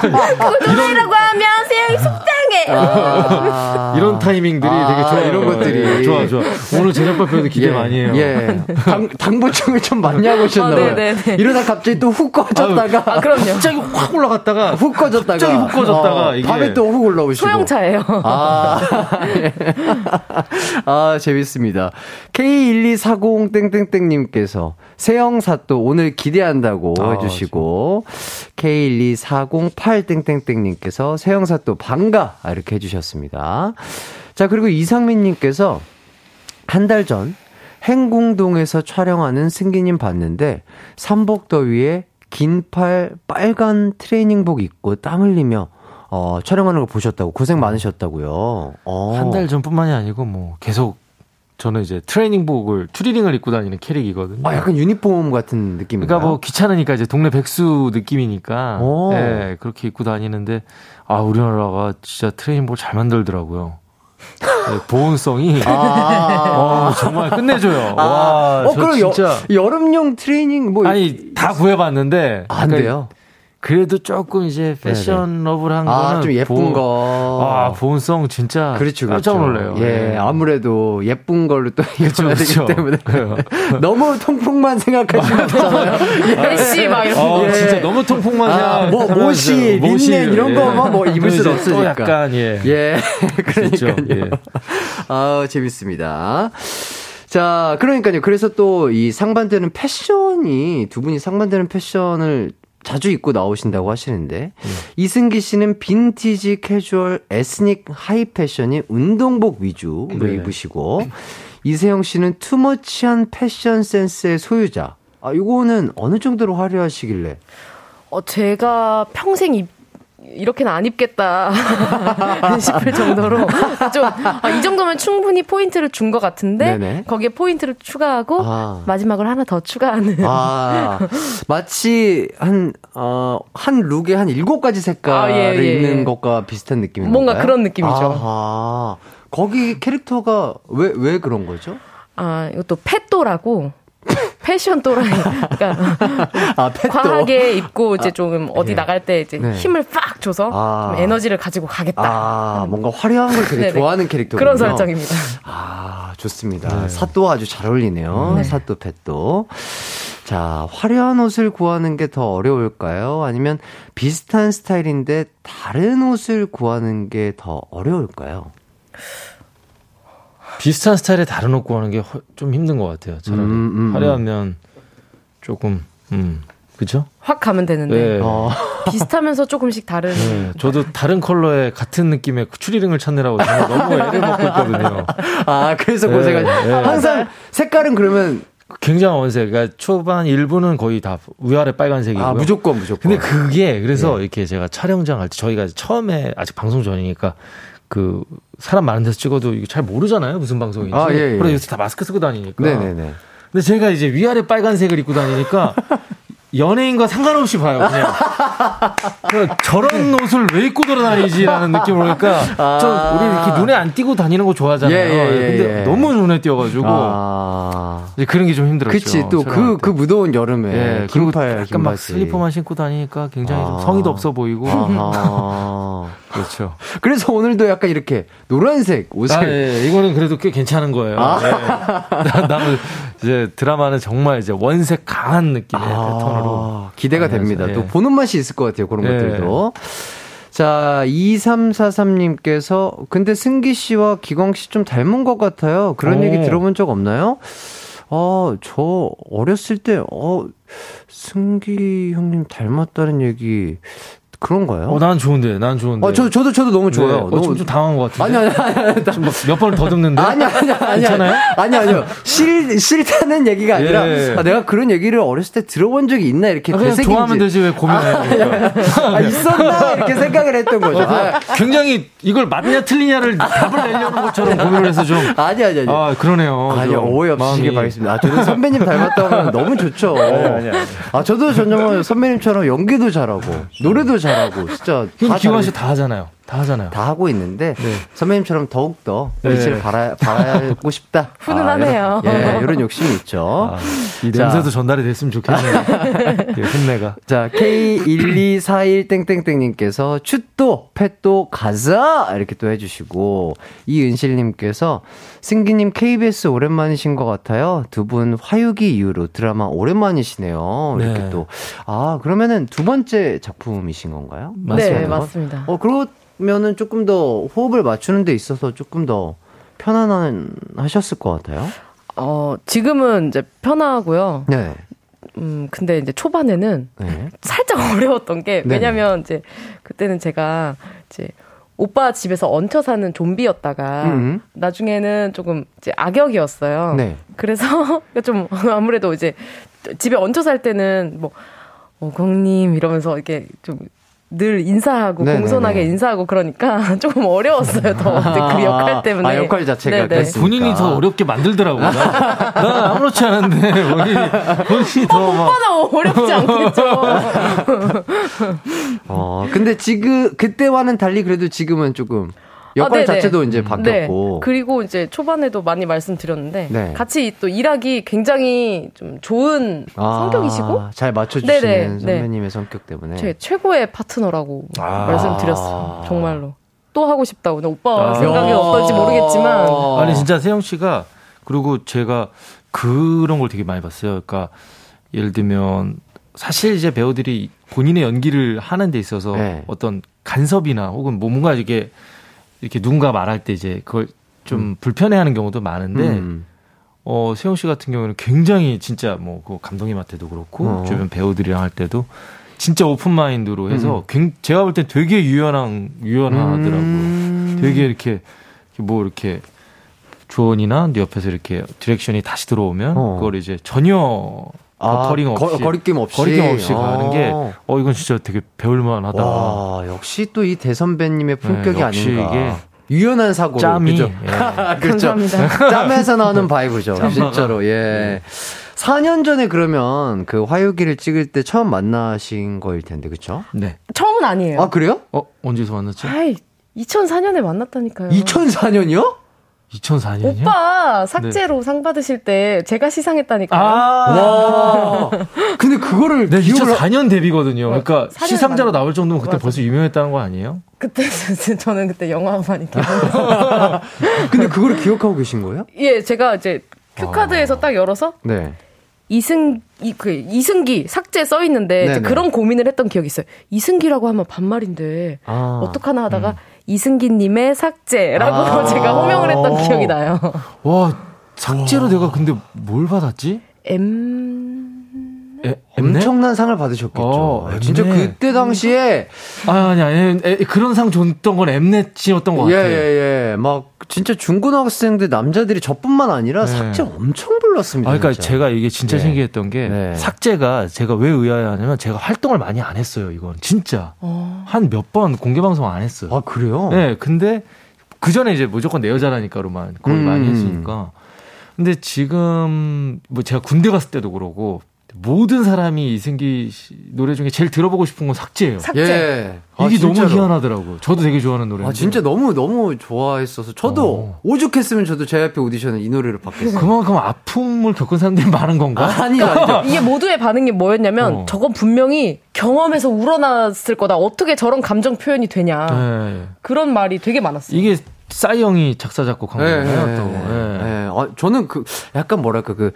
그거 또라이라고 하면 세영이 속상해. 아. 이런 타이밍들이 되게 좋아. 이런 것들이 네, 좋아 좋아. 오늘 제작 발표도 기대 예. 많이 해요. 예. 당, 당보충을 좀 많이 하고 오셨나봐요. 아, 네, 네, 네. 이러다 갑자기 또 훅 꺼졌다가. 아, 그럼요. 갑자기 확 올라갔다가 훅 꺼졌다가. 갑자기 훅 꺼졌다가. 어, 밤에 또 훅 올라오시고. 소형차예요. 아. 아, 재밌습니다. K1240땡땡땡님께서 세영사또 오늘 기대한다고 아, 해주시고, K12408땡땡땡님께서 세영사또 반가! 이렇게 해주셨습니다. 자, 그리고 이상민님께서 한 달 전 행궁동에서 촬영하는 승기님 봤는데, 삼복더위에 긴팔 빨간 트레이닝복 입고 땀 흘리며 어, 촬영하는 걸 보셨다고 고생 많으셨다고요. 어. 한달 전뿐만이 아니고 뭐 계속 저는 이제 트레이닝복을 추리링을 입고 다니는 캐릭이거든요. 아, 약간 유니폼 같은 느낌인가요? 그러니까 뭐 귀찮으니까 이제 동네 백수 느낌이니까 예, 네, 그렇게 입고 다니는데 아, 우리나라가 진짜 트레이닝복 잘 만들더라고요. 네, 보온성이 아~ 어, 정말 끝내줘요. 아~ 와, 어, 그럼 진짜 여, 름용 트레이닝 뭐 아니 다 구해봤는데 안 그러니까 돼요. 그래도 조금 이제 fashionable한 아, 거는 좀 예쁜 보온, 거. 아, 보온성 진짜 그렇죠, 그렇죠. 깜짝 놀래요. 예, 네. 아무래도 예쁜 걸로 또 그렇죠, 되기 때문에 너무 통풍만 생각하시면 없잖아요. 메시 막 이런 어, 예. 진짜 너무 통풍만 아, 뭐 모시, 린넨 이런 예. 거만 뭐 입을 수 없으니까. 약간 예. 예. 그러니까요. 예. 아, 재밌습니다. 자, 그러니까요. 그래서 또 이 상반되는 패션이 두 분이 상반되는 패션을 자주 입고 나오신다고 하시는데 음. 이승기 씨는 빈티지 캐주얼 ethnic high fashion이 운동복 위주로 네. 입으시고 이세영 씨는 투머치한 패션 센스의 소유자. 아, 이거는 어느 정도로 화려하시길래? 어, 제가 평생 입, 이렇게는 안 입겠다 싶을 정도로 좀이 아, 정도면 충분히 포인트를 준 것 같은데 네네. 거기에 포인트를 추가하고 아. 마지막으로 하나 더 추가하는 아. 마치 한어한 어, 한 룩에 한 일곱 가지 색깔을 아, 예, 예. 입는 예. 것과 비슷한 느낌인 뭔가 건가요? 그런 느낌이죠. 아 거기 캐릭터가 왜왜 그런 거죠? 아 이것도 패또라고 패션 또라이. 그러니까 아, 과하게 입고 이제 아, 좀 어디 예. 나갈 때 이제 네. 힘을 빡 줘서 아. 에너지를 가지고 가겠다. 아, 뭔가 화려한 걸 되게 좋아하는 캐릭터 그런 설정입니다. 아, 좋습니다. 네. 사또 아주 잘 어울리네요. 네. 사또 패또. 자, 화려한 옷을 구하는 게 더 어려울까요? 아니면 비슷한 스타일인데 다른 옷을 구하는 게 더 어려울까요? 비슷한 스타일의 다른 옷 구하는 게 좀 힘든 것 같아요. 차라리 음, 음, 음, 화려하면 조금 음 그죠? 확 가면 되는데 네. 어. 비슷하면서 조금씩 다른. 네. 저도 다른 컬러의 같은 느낌의 추리링을 찾느라고 정말 너무 애를 먹고 있거든요. 아 그래서 고생하. 네, 네. 항상 색깔은 그러면 굉장한 원색. 그러니까 초반 1부는 거의 다 위아래 빨간색이고요. 아, 무조건 무조건. 근데 그게 그래서 네. 이렇게 제가 촬영장 갈때 저희가 처음에 아직 방송 전이니까 그 사람 많은 데서 찍어도 이게 잘 모르잖아요. 무슨 방송인지. 아, 예, 예. 그래 요새 다 마스크 쓰고 다니니까. 네네네. 근데 제가 이제 위아래 빨간색을 입고 다니니까 연예인과 상관없이 봐요, 그냥. 저런 옷을 왜 입고 돌아다니지라는 느낌을 보니까, 아~ 저, 우리 이렇게 눈에 안 띄고 다니는 거 좋아하잖아요. 예, 예, 예, 근데 예. 너무 눈에 띄어가지고, 아~ 이제 그런 게 좀 힘들었죠. 그치, 또 그, 그 무더운 여름에. 예, 긴팔, 약간 막 슬리퍼만 신고 다니니까 굉장히 아~ 성의도 없어 보이고. 그렇죠. 그래서 오늘도 약간 이렇게 노란색 옷을. 아, 예, 이거는 그래도 꽤 괜찮은 거예요. 아~ 예. 나는 이제 드라마는 정말 이제 원색 강한 느낌의 아~ 패턴으로. 기대가 됩니다. 예. 또 보는 맛이 있을 것 같아요. 그런 예. 것들도. 자, 2343님께서, 근데 승기 씨와 기광 씨 좀 닮은 것 같아요. 그런 오. 얘기 들어본 적 없나요? 어, 저 어렸을 때, 어, 승기 형님 닮았다는 얘기 그런가요? 어, 난 좋은데, 난 좋은데. 어, 저, 저도, 저도 너무 좋아요. 네. 어, 너무 좀, 좀 당한 것 같은데. 아니, 아니, 아니. 아니 몇 번을 더듬는데. 아니, 아니, 아니. 괜찮아요? 아니, 아니요. 싫, 싫다는 얘기가 아니라, 예. 아, 내가 그런 얘기를 어렸을 때 들어본 적이 있나, 이렇게 아, 되새긴지. 좋아하면 되지, 왜 고민해. 아, 아, 있었나, 이렇게 생각을 했던 거죠. 어, 아, 굉장히 이걸 맞냐, 틀리냐를 답을 내려는 것처럼 고민을 해서 좀. 아니, 아니, 아니. 아, 그러네요. 아니요, 오해 없으시길 바라겠습니다. 아, 저도 선배님 닮았다면 너무 좋죠. 아니, 아니, 아니. 아, 저도 전정원 선배님처럼 연기도 잘하고, 노래도 잘 하고, 진짜 기관 씨다 하잖아요. 다 하잖아요. 다 하고 있는데 네. 선배님처럼 더욱 더 빛을 네. 발하, 발하고 싶다. 훈훈하네요. 아, 이런, 예, 이런 욕심이 있죠. 아, 이 냄새도 전달이 됐으면 좋겠네요. 예, 흉내가. 자, K1241 땡땡땡님께서 슛도 펫도 가자 이렇게 또 해주시고 이은실님께서 승기님 KBS 오랜만이신 것 같아요. 두 분 화유기 이후로 드라마 오랜만이시네요. 이렇게 네. 또. 아, 그러면은 두 번째 작품이신 건가요? 맞습니다. 네, 맞습니다. 어, 그러 면은 조금 더 호흡을 맞추는 데 있어서 조금 더 편안하셨을 것 같아요. 어, 지금은 이제 편하고요. 네. 음, 근데 이제 초반에는 네. 살짝 어려웠던 게, 왜냐면 이제 그때는 제가 이제 오빠 집에서 얹혀 사는 좀비였다가 음. 나중에는 조금 이제 악역이었어요. 네. 그래서 좀 아무래도 이제 집에 얹혀 살 때는 뭐 어공님 이러면서 이렇게 좀 늘 인사하고 네네네. 공손하게 인사하고 그러니까 조금 어려웠어요 더 그 역할 때문에 아 역할 자체가 네네. 본인이 더 어렵게 만들더라고요 나, 나 아무렇지 않은데 본인이, 본인이 더 막. 오빠는 어렵지 않겠죠 어 근데 지금 그때와는 달리 그래도 지금은 조금 역할 아, 자체도 이제 네. 바뀌었고. 네. 그리고 이제 초반에도 많이 말씀드렸는데 네. 같이 또 일하기 굉장히 좀 좋은 아, 성격이시고 잘 맞춰주시는 네네. 선배님의 성격 때문에 제 최고의 파트너라고 아. 말씀드렸어요. 정말로 또 하고 싶다고. 오빠 아. 생각이 어떨지 모르겠지만 아니 진짜 세영 씨가 그리고 제가 그런 걸 되게 많이 봤어요. 그러니까 예를 들면 사실 이제 배우들이 본인의 연기를 하는 데 있어서 네. 어떤 간섭이나 혹은 뭐 뭔가 이게 이렇게 누군가 말할 때 이제 그걸 좀 음. 불편해하는 경우도 많은데 음. 어 세영 씨 같은 경우는 굉장히 진짜 뭐 그 감독님한테도 그렇고 어. 주변 배우들이랑 할 때도 진짜 open mind로 해서 음. 제가 볼 때 되게 유연한 유연하더라고요. 음. 되게 이렇게 뭐 이렇게 조언이나 네 옆에서 이렇게 direction이 다시 들어오면 어. 그걸 이제 전혀 아, 버링 없이 거, 리낌 없이 거리낌 없이 아. 가는 게 어 이건 진짜 되게 배울만하다. 와, 역시 또 이 대선배님의 품격이 네, 아닌가. 이게 유연한 사고 짬이 그죠? 예. 그렇죠. 짬에서 나오는 바이브죠. 진짜로. 예. 4년 전에 그러면 그 화요기를 찍을 때 처음 만나신 거일 텐데, 그쵸? 네. 처음은 아니에요. 아, 그래요? 어, 언제서 만났죠? 아이, 2004년에 만났다니까요. 2004년이요? 2004년이요? 오빠 삭제로 네. 상 받으실 때 제가 시상했다니까요. 아, 와. 근데 그거를 네, 2004년 데뷔거든요. 그러니까 시상자로 나올 정도면 그때 맞아. 벌써 유명했다는 거 아니에요? 그때 저는 그때 영화만 이렇게. 근데 그거를 기억하고 계신 거예요? 예, 제가 이제 cue card에서 아. 딱 열어서 네. 이승 이, 그, 이승기 삭제 써 있는데 그런 고민을 했던 기억이 있어요. 이승기라고 하면 반말인데 아, 어떡하나 하다가 음. 이승기님의 삭제라고 아~ 제가 호명을 했던 기억이 나요. 와 삭제로 와. 내가 근데 뭘 받았지? M 에, 엄청난 상을 받으셨겠죠. 어, 진짜 그때 당시에 아 아니 아니 에, 그런 상 줬던 건 엠넷이었던 것 같아요. 예예예. 예. 막 진짜 중고등학생들 남자들이 저뿐만 아니라 네. 삭제 엄청 불렀습니다. 아, 그러니까 진짜. 제가 이게 진짜 네. 신기했던 게 네. 삭제가 제가 왜 의아해하냐면 제가 활동을 많이 안 했어요. 이건 진짜 어. 한몇 번 공개 방송 안 했어요. 아 그래요? 네. 근데 그 전에 이제 무조건 내 여자라니까로만 거의 음. 많이 했으니까. 근데 지금 뭐 제가 군대 갔을 때도 그러고 모든 사람이 이승기 노래 중에 제일 들어보고 싶은 건 삭제예요. 삭제. 예. 이게 아, 너무 희한하더라고. 저도 되게 좋아하는 노래. 아 진짜 너무 너무 좋아했어서 저도 어. 오죽했으면 저도 제 앞에 오디션은 이 노래를 받겠어요. 그만큼 아픔을 겪은 사람들이 많은 건가? 아, 아니죠, 아니죠. 이게 모두의 반응이 뭐였냐면 어. 저건 분명히 경험에서 우러났을 거다. 어떻게 저런 감정 표현이 되냐. 네. 그런 말이 되게 많았어요. 이게 싸이 형이 작사 작곡한 네, 거예요. 네, 또. 네. 네. 아, 저는 그 약간 뭐랄까 그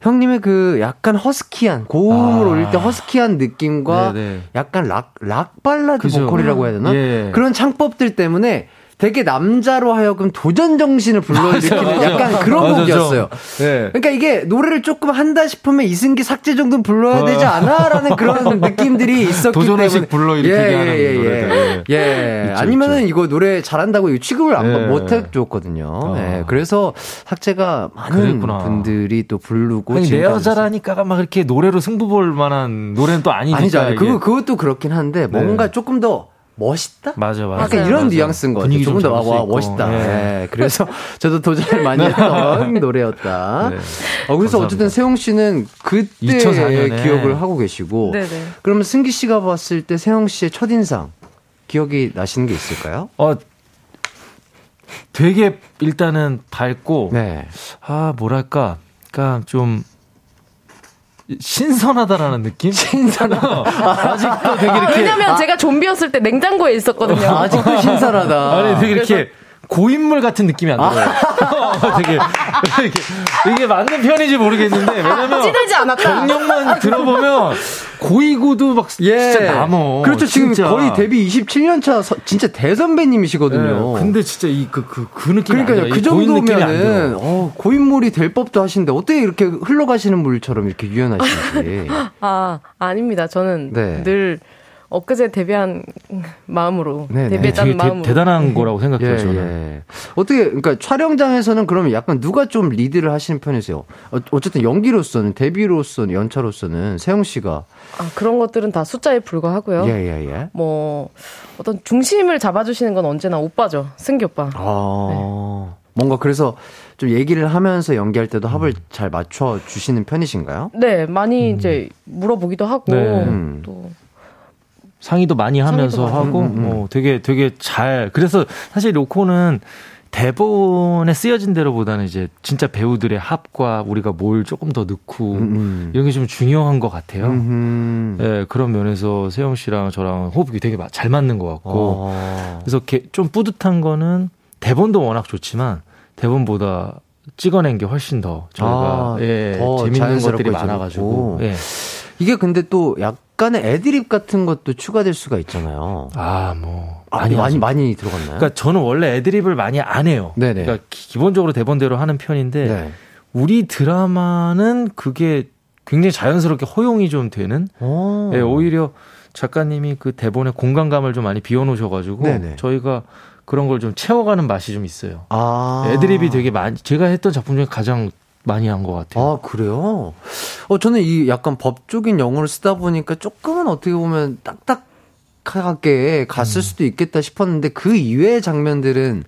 형님의 그 약간 허스키한 고음을 아. 올릴 때 허스키한 느낌과 네네. 약간 락 락 발라드 그죠. 보컬이라고 해야 되나? 예. 그런 창법들 때문에 되게 남자로 하여금 도전 정신을 불러일으키는 약간 그런 곡이었어요. 네. 그러니까 이게 노래를 조금 한다 싶으면 이승기 삭제 정도는 불러야 되지 어. 않아라는 그런 느낌들이 있었기 때문에 불러일으키게 예, 하는 예, 노래들. 예, 예. 있죠, 아니면은. 이거 노래 잘한다고 취급을 안 예. 못해 줬거든요. 아. 예. 그래서 삭제가 많은 그랬구나. 분들이 또 부르고 아니, 내 여자라니까가 막 이렇게 노래로 승부 볼 만한 노래는 또 아니니까. 아니죠. 그거 그것도 그렇긴 한데 뭔가 네. 조금 더 멋있다? 맞아, 맞아. 약간 이런 맞아. 뉘앙스인 거 같아요. 조금 더, 와, 와, 멋있다. 네. 네. 그래서 저도 도전을 많이 했던 노래였다. 네. 어, 그래서 감사합니다. 어쨌든 세용 씨는 그때 2004년에. 기억을 하고 계시고. 네네. 그러면 승기 씨가 봤을 때 세용 씨의 첫인상. 기억이 나시는 게 있을까요? 어, 되게 일단은 밝고, 네. 아, 뭐랄까, 그니까 좀, 신선하다라는 느낌? 신선하다. 아직도 되게 이렇게. 왜냐면 아, 제가 좀비였을 때 냉장고에 있었거든요. 아직도 신선하다. 아니, 되게 이렇게 고인물 같은 느낌이 안 들어요. 아. 되게, 이게, 이게 맞는 편인지 모르겠는데, 왜냐면. 찌들지 않았다. 경력만 들어보면, 고이고도 막 예. 진짜 남어. 그렇죠. 지금 진짜. 거의 데뷔 27년 차 진짜 대선배님이시거든요. 네. 근데 진짜 이그 그그 그, 그 느낌 그러니까요. 그 정도면은 어, 고인물이 될 법도 하신데 어떻게 이렇게 흘러가시는 물처럼 이렇게 유연하신지. 아, 아닙니다. 저는 네. 늘 엊그제 데뷔한 마음으로 네네. 데뷔했다는 마음으로 대 단한 거라고 생각해요. 예, 저는. 예. 어떻게 그러니까 촬영장에서는 그러면 약간 누가 좀 리드를 하시는 편이세요? 어, 쨌든 연기로서는 데뷔로서는 연차로서는 세영 씨가 아 그런 것들은 다 숫자에 불과하고요. 예예예. 예, 예. 뭐 어떤 중심을 잡아주시는 건 언제나 오빠죠, 승기 오빠. 아 네. 뭔가 그래서 좀 얘기를 하면서 연기할 때도 합을 음. 잘 맞춰 주시는 편이신가요? 네, 많이 음. 이제 물어보기도 하고 네. 음. 또. 상의도 많이 하면서 상의도 하고 음, 음, 음. 어, 되게 되게 잘 그래서 사실 로코는 대본에 쓰여진 대로보다는 이제 진짜 배우들의 합과 우리가 뭘 조금 더 넣고 음. 음. 이런 게 좀 중요한 것 같아요. 음. 네, 그런 면에서 세영 씨랑 저랑 호흡이 되게 잘 맞는 것 같고 아. 그래서 좀 뿌듯한 거는 대본도 워낙 좋지만 대본보다 찍어낸 게 훨씬 더 저희가 아, 예, 더 재밌는 것들이 많아가지고 예. 이게 근데 또 약 간의 애드립 같은 것도 추가될 수가 있잖아요. 아, 뭐. 많이, 많이, 많이 들어갔나요? 그러니까 저는 원래 애드립을 많이 안 해요. 네네. 그러니까 기본적으로 대본대로 하는 편인데, 네. 우리 드라마는 그게 굉장히 자연스럽게 허용이 좀 되는, 오. 예, 오히려 작가님이 그 대본에 공간감을 좀 많이 비워놓으셔가지고, 네네. 저희가 그런 걸 좀 채워가는 맛이 좀 있어요. 아. 애드립이 되게 많이, 제가 했던 작품 중에 가장 많이 한 것 같아요. 아, 그래요? 어, 저는 이 약간 법적인 영어를 쓰다 보니까 조금은 어떻게 보면 딱딱하게 갔을 음. 수도 있겠다 싶었는데 그 이외의 장면들은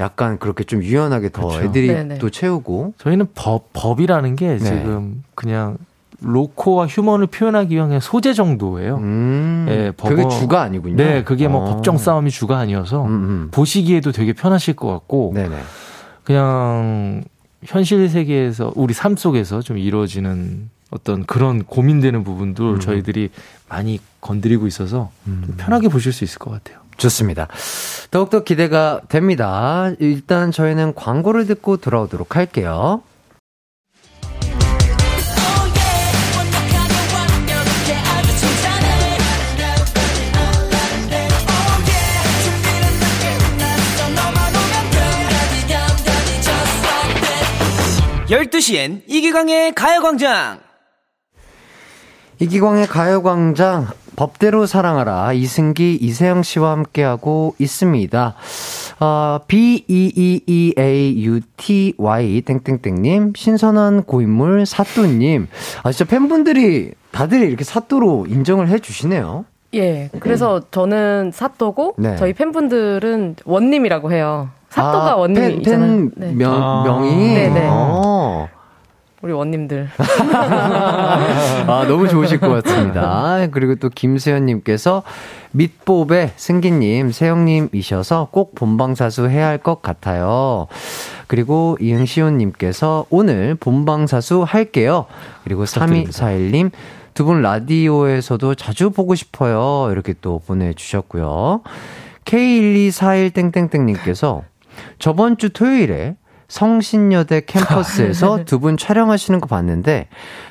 약간 그렇게 좀 유연하게 더 그렇죠. 애들이 네네. 또 채우고. 저희는 법, 법이라는 게 네. 지금 그냥 로코와 휴먼을 표현하기 위한 소재 정도예요. 음, 네, 법 그게 주가 아니군요. 네, 그게 뭐 어. 법정 싸움이 주가 아니어서 음음. 음. 보시기에도 되게 편하실 것 같고 네네. 그냥 현실 세계에서 우리 삶 속에서 좀 이루어지는 어떤 그런 고민되는 부분도 음. 저희들이 많이 건드리고 있어서 음. 편하게 보실 수 있을 것 같아요. 좋습니다. 더욱더 기대가 됩니다. 일단 저희는 광고를 듣고 돌아오도록 할게요. 12시엔 이기광의 가요광장! 이기광의 가요광장, 법대로 사랑하라. 이승기, 이세영 씨와 함께하고 있습니다. 어, B-E-E-E-A-U-T-Y, 땡땡땡님, 신선한 고인물, 사또님. 아, 진짜 팬분들이 다들 이렇게 사또로 인정을 해 주시네요. 예, 그래서 저는 사또고, 네. 저희 팬분들은 원님이라고 해요. 사또가 아, 원님이잖아요. 네. 명, 아. 명이? 네네. 어. 우리 원님들. 아, 너무 좋으실 것 같습니다. 그리고 또 김수현님께서 밑보배 승기님, 세영님이셔서 꼭 본방사수 해야 할 것 같아요. 그리고 이응시온님께서 오늘 본방사수 할게요. 그리고 3241님, 두 분 라디오에서도 자주 보고 싶어요. 이렇게 또 보내주셨고요. K1241땡땡땡님께서 저번 주 토요일에 성신여대 캠퍼스에서 두 분 촬영하시는 거 봤는데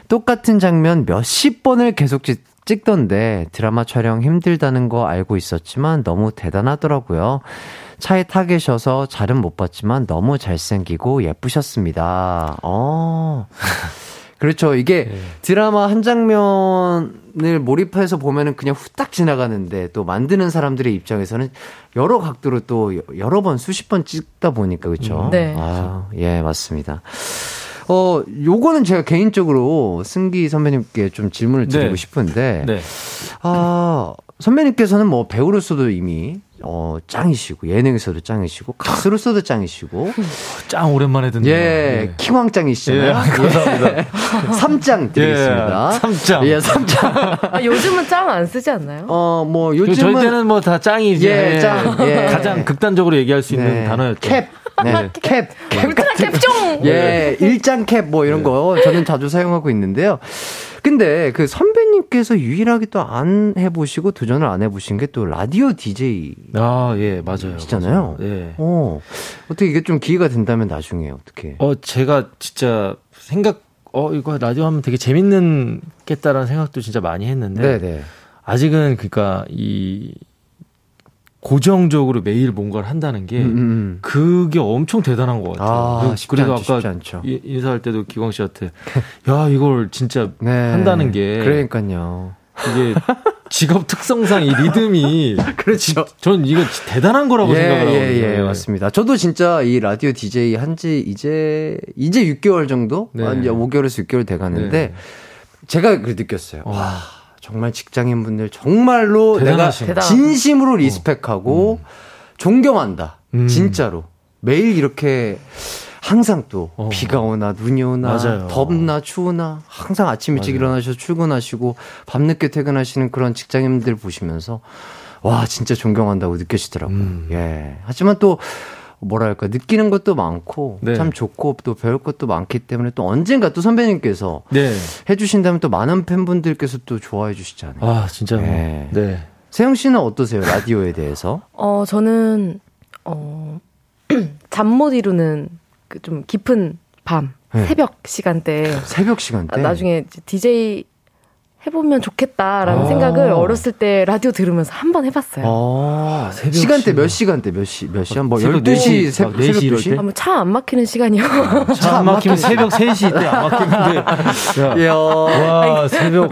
똑같은 장면 몇십 번을 계속 찍, 찍던데 드라마 촬영 힘들다는 거 알고 있었지만 너무 대단하더라고요. 차에 타 계셔서 잘은 못 봤지만 너무 잘생기고 예쁘셨습니다. 어. 그렇죠. 이게 네. 드라마 한 장면을 몰입해서 보면은 그냥 후딱 지나가는데 또 만드는 사람들의 입장에서는 여러 각도로 또 여러 번 수십 번 찍다 보니까 그렇죠. 음, 네. 아, 예, 맞습니다. 어, 요거는 제가 개인적으로 승기 선배님께 좀 질문을 드리고 네. 싶은데 네. 아, 선배님께서는 뭐 배우로서도 이미 어, 짱이시고, 예능에서도 짱이시고, 가수로서도 짱이시고. 짱 오랜만에 듣네요. 예, 예. 킹왕 짱이시잖아요. 예, 감사합니다. 예. 3짱 드리겠습니다. 예, 3짱. 예, 3짱. 아, 요즘은 짱 안 쓰지 않나요? 어, 뭐, 요즘은. 저희 때는 뭐 다 짱이지. 예, 짱. 예. 가장 극단적으로 얘기할 수 있는 네. 단어였죠. 캡. 네, 캡. 캡. 울트라 캡종! 예, 일장 캡 뭐 이런 거 저는 자주 사용하고 있는데요. 근데 그 선배 님께서 유일하게 또 안 해보시고 도전을 안 해보신 게 또 라디오 DJ. 아, 예, 맞아요. 있잖아요. 예. 어, 어떻게 이게 좀 기회가 된다면 나중에 어떻게? 어, 제가 진짜 생각, 어, 이거 라디오 하면 되게 재밌는 겠다라는 생각도 진짜 많이 했는데. 네네. 아직은 그니까 이 고정적으로 매일 뭔가를 한다는 게 음, 음, 음. 그게 엄청 대단한 것 같아요. 아, 그래서 아까 인사할 때도 기광 씨한테 야 이걸 진짜 네, 한다는 게 그러니까요. 이게 직업 특성상 이 리듬이 그렇죠. 전 이거 대단한 거라고 예, 생각을 하거든요. 예, 예, 맞습니다. 저도 진짜 이 라디오 DJ 한지 이제 이제 6개월 정도, 네. 이제 5개월에서 6개월 돼 가는데 네. 제가 그 느꼈어요. 와. 와. 정말 직장인분들 정말로 대단하신. 내가 진심으로 어. 리스펙하고 음. 존경한다. 음. 진짜로. 매일 이렇게 항상 또 어. 비가 오나 눈이 오나 맞아요. 덥나 추우나 항상 아침 일찍 맞아요. 일어나셔서 출근하시고 밤늦게 퇴근하시는 그런 직장인들 보시면서 와 진짜 존경한다고 느껴지더라고요. 음. 예. 하지만 또 뭐랄까 느끼는 것도 많고 네. 참 좋고 또 배울 것도 많기 때문에 또 언젠가 또 선배님께서 네. 해주신다면 또 많은 팬분들께서 또 좋아해 주시잖아요. 아 진짜. 네. 네. 세영 씨는 어떠세요 라디오에 대해서? 어 저는 어 잠 못 이루는 그 좀 깊은 밤 네. 새벽 시간대 새벽 시간대 나중에 DJ 해보면 좋겠다라는 아. 생각을 어렸을 때 라디오 들으면서 한 번 해봤어요. 아, 시간대 몇 시간대 몇 시, 몇 시간? 뭐 12시, 새벽 4시, 12시? 아, 뭐차안 막히는 시간이요. 차 안 막히면 새벽 3시 때 안 막히는데. 야, 와, 새벽.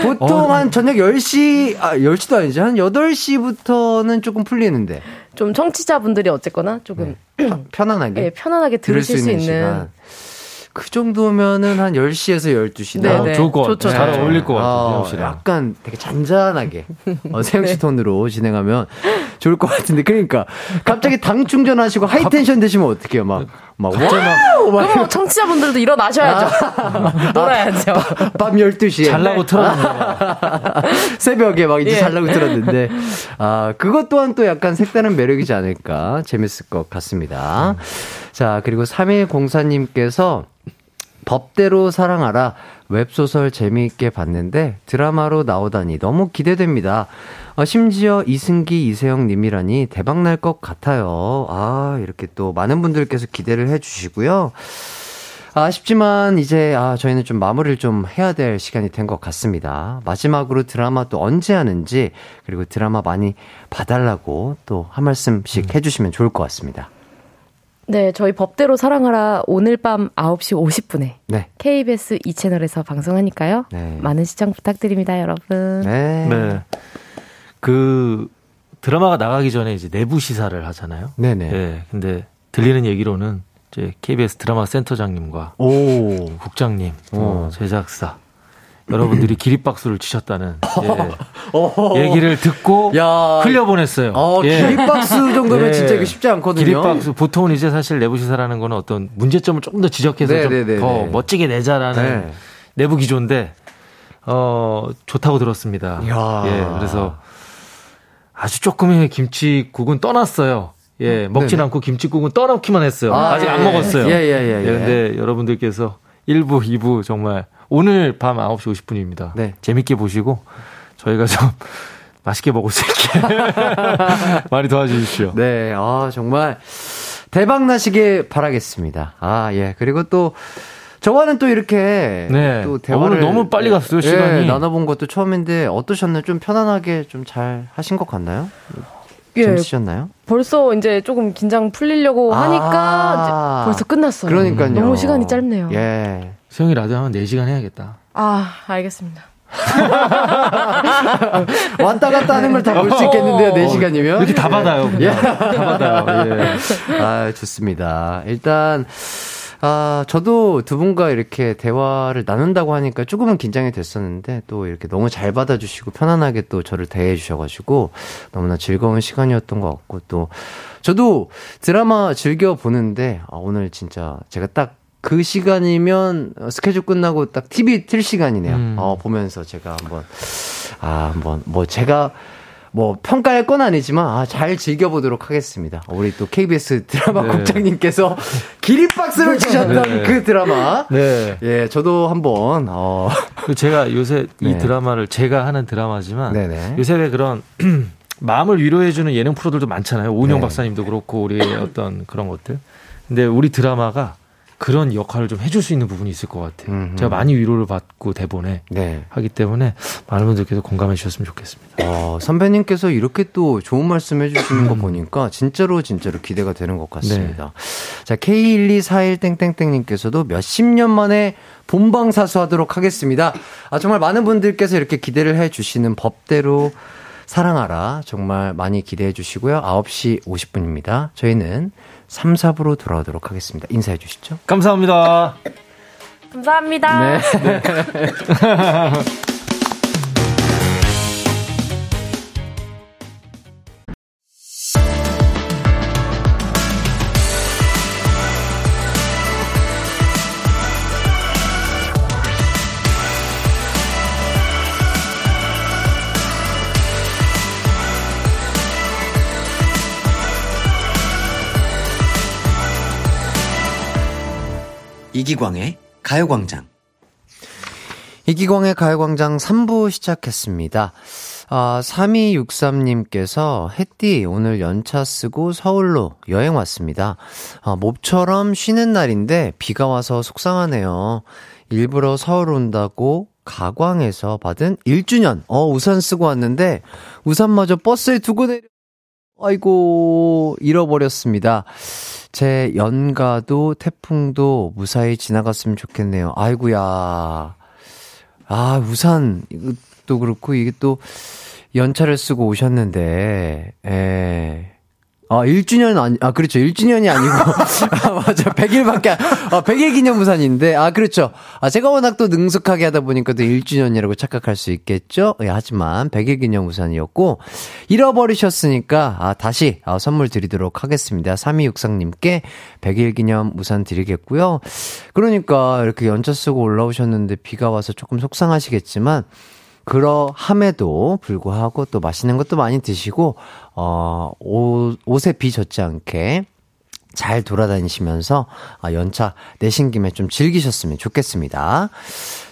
보통 어. 한 저녁 10시, 아, 10시도 아니지. 한 8시부터는 조금 풀리는데. 좀 청취자분들이 어쨌거나 조금 네. 편안하게. 네, 편안하게 들으실 수 있는. 수 있는 그 정도면은 한 10시에서 12시. 네, 네. 좋을 것 같아요. 잘 네. 어울릴 것 같아요. 어, 약간 되게 잔잔하게 어, 세영씨 네. 톤으로 진행하면 좋을 것 같은데. 그러니까 갑자기 당 충전하시고 high tension 되시면 어떡해요? 막, 막, wow! 막 그럼 뭐 청취자분들도 일어나셔야죠. 아, 놀아야죠. 아, 밤 12시에. 자려고 틀었는데. 새벽에 막 이제 예. 자려고 틀었는데. 아, 그것 또한 또 약간 색다른 매력이지 않을까. 재밌을 것 같습니다. 음. 자, 그리고 3104님께서 법대로 사랑하라 웹소설 재미있게 봤는데 드라마로 나오다니 너무 기대됩니다. 어, 심지어 이승기, 이세영 님이라니 대박날 것 같아요. 아, 이렇게 또 많은 분들께서 기대를 해주시고요. 아쉽지만 이제 아 저희는 좀 마무리를 좀 해야 될 시간이 된 것 같습니다. 마지막으로 드라마 또 언제 하는지 그리고 드라마 많이 봐달라고 또 한 말씀씩 음. 해주시면 좋을 것 같습니다. 네, 저희 법대로 사랑하라 오늘 밤 9시 50분에 네. KBS 2채널에서 방송하니까요. 네. 많은 시청 부탁드립니다, 여러분. 네. 네. 그 드라마가 나가기 전에 이제 내부 시사를 하잖아요. 네 네. 네. 근데 들리는 얘기로는 이제 KBS 드라마 센터장님과 오. 국장님, 어, 제작사 여러분들이 기립박수를 치셨다는 예. 얘기를 듣고 야. 흘려보냈어요. 어, 예. 기립박수 정도면 예. 진짜 쉽지 않거든요. 기립박수 보통은 이제 사실 내부 시사라는 거는 어떤 문제점을 조금 더 지적해서 네, 좀 네, 더 멋지게 내자라는 네. 내부 기조인데 어 좋다고 들었습니다. 야. 예, 그래서 아주 조금의 김치국은 떠났어요. 예, 먹진 네네. 않고 김치국은 떠놓기만 했어요. 아, 직안 먹었어요. 예, 예, 예. 예. 근데 여러분들께서 1부, 2부 정말 오늘 밤 9시 50분입니다. 네. 재밌게 보시고 저희가 좀 맛있게 먹을 수 있게 많이 도와주십시오. 네, 아, 정말 대박 나시길 바라겠습니다. 아, 예. 그리고 또 저와는 또 이렇게 네. 또 대화를 너무 빨리 갔어요, 시간이. 예, 나눠본 것도 처음인데 어떠셨나요? 좀 편안하게 좀 잘 하신 것 같나요? 예, 재밌으셨나요? 벌써 이제 조금 긴장 풀리려고 아~ 하니까 벌써 끝났어요. 그러니까요. 너무 시간이 짧네요. 예. 수영이 라디오 하면 4시간 해야겠다. 아, 알겠습니다. 왔다 갔다 하는 걸 다 볼 수 있겠는데요, 4시간이면? 이렇게 다 받아요. 예. 다 받아요. 예. 아, 좋습니다. 일단, 아, 저도 두 분과 이렇게 대화를 나눈다고 하니까 조금은 긴장이 됐었는데 또 이렇게 너무 잘 받아주시고 편안하게 또 저를 대해 주셔가지고 너무나 즐거운 시간이었던 것 같고 또 저도 드라마 즐겨 보는데 아, 오늘 진짜 제가 딱 그 시간이면 스케줄 끝나고 딱 TV 틀 시간이네요. 음. 어, 보면서 제가 한번 아, 한번 뭐 제가 뭐 평가할 건 아니지만 아, 잘 즐겨보도록 하겠습니다. 우리 또 KBS 드라마 네. 국장님께서 기립박수를 치셨던 네. 그 드라마. 네. 예, 저도 한번 어. 그 제가 요새 이 네. 드라마를 제가 하는 드라마지만 네네. 요새 왜 그런 마음을 위로해주는 예능 프로들도 많잖아요. 오은영 네. 박사님도 그렇고 우리 어떤 그런 것들. 근데 우리 드라마가 그런 역할을 좀 해줄 수 있는 부분이 있을 것 같아요. 음흠. 제가 많이 위로를 받고 대본에 네. 하기 때문에 많은 분들께서 공감해 주셨으면 좋겠습니다. 어, 선배님께서 이렇게 또 좋은 말씀 해주시는 거 보니까 진짜로 진짜로 기대가 되는 것 같습니다. 네. 자 K1241땡땡땡님께서도 몇십 년 만에 본방사수하도록 하겠습니다. 아 정말 많은 분들께서 이렇게 기대를 해주시는 법대로 사랑하라 정말 많이 기대해 주시고요. 9시 50분입니다. 저희는 3, 4부로 돌아오도록 하겠습니다. 인사해 주시죠. 감사합니다. 감사합니다. 네. 이기광의 가요광장. 이기광의 가요광장 3부 시작했습니다. 아, 3263님께서 햇띠 오늘 연차 쓰고 서울로 여행 왔습니다. 아, 몹처럼 쉬는 날인데 비가 와서 속상하네요. 일부러 서울 온다고 가광에서 받은 1주년, 어, 우산 쓰고 왔는데 우산마저 버스에 두고 내려, 아이고, 잃어버렸습니다. 제 연가도 태풍도 무사히 지나갔으면 좋겠네요. 아이구야. 아, 우산, 이것도 그렇고, 이게 또 연차를 쓰고 오셨는데, 에. 아, 1주년 아니, 아, 그렇죠. 1주년이 아니고. 아, 맞아. 100일밖에, 아, 100일 기념 우산인데. 아, 그렇죠. 아, 제가 워낙 또 능숙하게 하다 보니까 또 1주년이라고 착각할 수 있겠죠? 예, 하지만 100일 기념 우산이었고, 잃어버리셨으니까, 아, 다시, 아, 선물 드리도록 하겠습니다. 3263님께 100일 기념 우산 드리겠고요. 그러니까 이렇게 연차 쓰고 올라오셨는데 비가 와서 조금 속상하시겠지만, 그러함에도 불구하고 또 맛있는 것도 많이 드시고, 어, 옷, 옷에 비 젖지 않게 잘 돌아다니시면서 아, 연차 내신 김에 좀 즐기셨으면 좋겠습니다.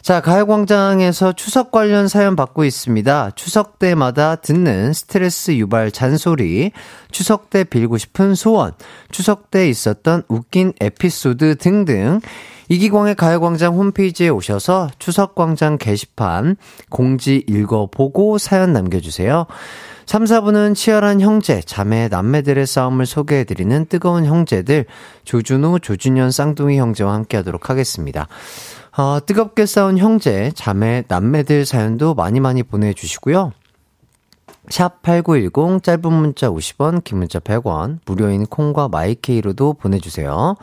자, 가요광장에서 추석 관련 사연 받고 있습니다. 추석 때마다 듣는 스트레스 유발 잔소리, 추석 때 빌고 싶은 소원, 추석 때 있었던 웃긴 에피소드 등등 이기광의 가요광장 홈페이지에 오셔서 추석광장 게시판 공지 읽어보고 사연 남겨주세요. 3, 4부는 치열한 형제, 자매, 남매들의 싸움을 소개해드리는 뜨거운 형제들, 조준호, 조준현 쌍둥이 형제와 함께 하도록 하겠습니다. 어, 뜨겁게 싸운 형제, 자매, 남매들 사연도 많이 많이 보내주시고요. 샵 8910, 짧은 문자 50원, 긴 문자 100원, 무료인 콩과 마이케이로도 보내주세요.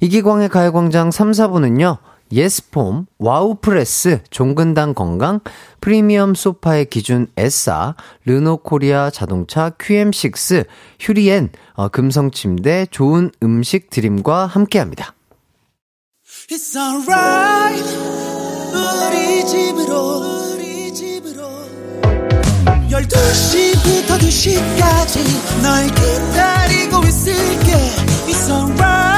이기광의 가요광장 3, 4부는요, 예스폼, 와우프레스, 종근당 건강, 프리미엄 소파의 기준 에싸, 르노코리아 자동차 QM6, 휴리엔, 어, 금성침대, 좋은 음식 드림과 함께합니다. It's alright, 우리 집으로, 우리 집으로. 12시부터 2시까지 널 기다리고 있을게. It's alright.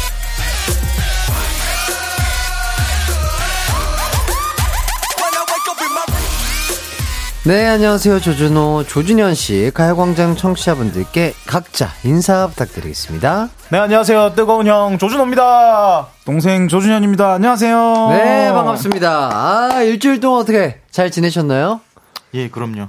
네, 안녕하세요. 조준호, 조준현 씨, 가요광장 청취자분들께 각자 인사 부탁드리겠습니다. 네, 안녕하세요. 뜨거운 형, 조준호입니다. 동생 조준현입니다. 안녕하세요. 네, 반갑습니다. 아, 일주일 동안 어떻게 잘 지내셨나요? 예, 그럼요.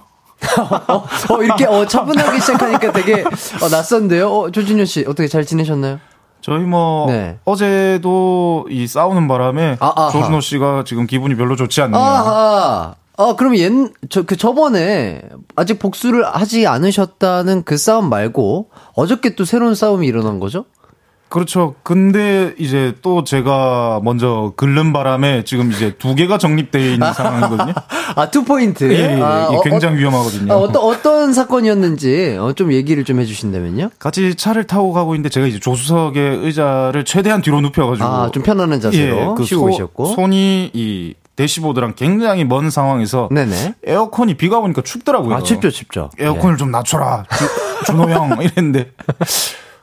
어, 어, 이렇게, 어, 차분하게 시작하니까 되게, 어, 낯선데요? 어, 조준현 씨, 어떻게 잘 지내셨나요? 저희 뭐 네. 어제도 이 싸우는 바람에 아, 조준호 씨가 지금 기분이 별로 좋지 않네요. 아 어, 그럼 옛, 저, 그 저번에 아직 복수를 하지 않으셨다는 그 싸움 말고 어저께 또 새로운 싸움이 일어난 거죠? 그렇죠. 근데 이제 또 제가 먼저 긁는 바람에 지금 이제 두 개가 적립되어 있는 상황이거든요. 아, two point? 예, 예, 아, 예, 굉장히 어, 위험하거든요. 아, 어떤, 어떤 사건이었는지 어, 좀 얘기를 좀 해주신다면요? 같이 차를 타고 가고 있는데 제가 이제 조수석의 의자를 최대한 뒤로 눕혀가지고. 아, 좀 편안한 자세로 예, 그 쉬고 계셨고. 손이 이 대시보드랑 굉장히 먼 상황에서 네네. 에어컨이 비가 오니까 춥더라고요. 아, 춥죠, 춥죠. 에어컨을 네. 좀 낮춰라. 준호 형 이랬는데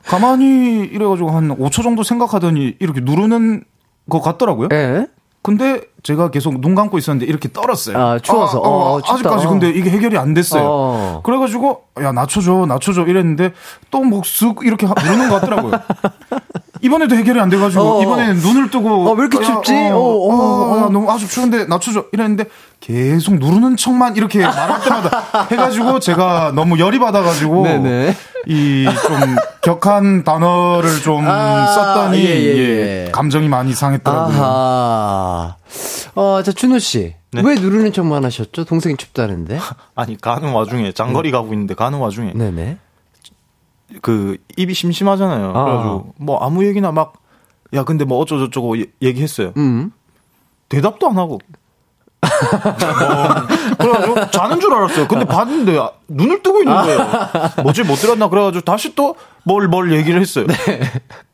가만히 이래가지고 한 5초 정도 생각하더니 이렇게 누르는 것 같더라고요. 네. 근데 제가 계속 눈 감고 있었는데 이렇게 떨었어요. 아, 추워서. 아, 어, 어, 아직까지 근데 이게 해결이 안 됐어요. 어. 그래가지고, 야, 낮춰줘, 낮춰줘 이랬는데 또뭐쓱 이렇게 누르는 것 같더라고요. 이번에도 해결이 안 돼가지고 어. 이번에는 눈을 뜨고 어, 왜 이렇게 춥지? 어, 어, 어, 어, 너무 아주 추운데 낮춰줘 이랬는데 계속 누르는 척만 이렇게 말할 때마다 해가지고 제가 너무 열이 받아가지고 이 좀 격한 단어를 좀 아, 썼더니 예, 예, 예. 예, 감정이 많이 상했더라고요. 아하. 어, 자 준호 씨. 네? 왜 누르는 척만 하셨죠? 동생이 춥다는데. 아니 가는 와중에 장거리 네. 가고 있는데 가는 와중에 네네. 그 입이 심심하잖아요. 아. 그래가지고 뭐 아무 얘기나 막 야 근데 뭐 어쩌고저쩌고 얘기했어요. 음. 대답도 안 하고. 뭐, 그래가지고 자는 줄 알았어요. 근데 봤는데 아, 눈을 뜨고 있는 거예요. 뭐지 못 들었나 그래가지고 다시 또 뭘뭘 얘기를 했어요. 네.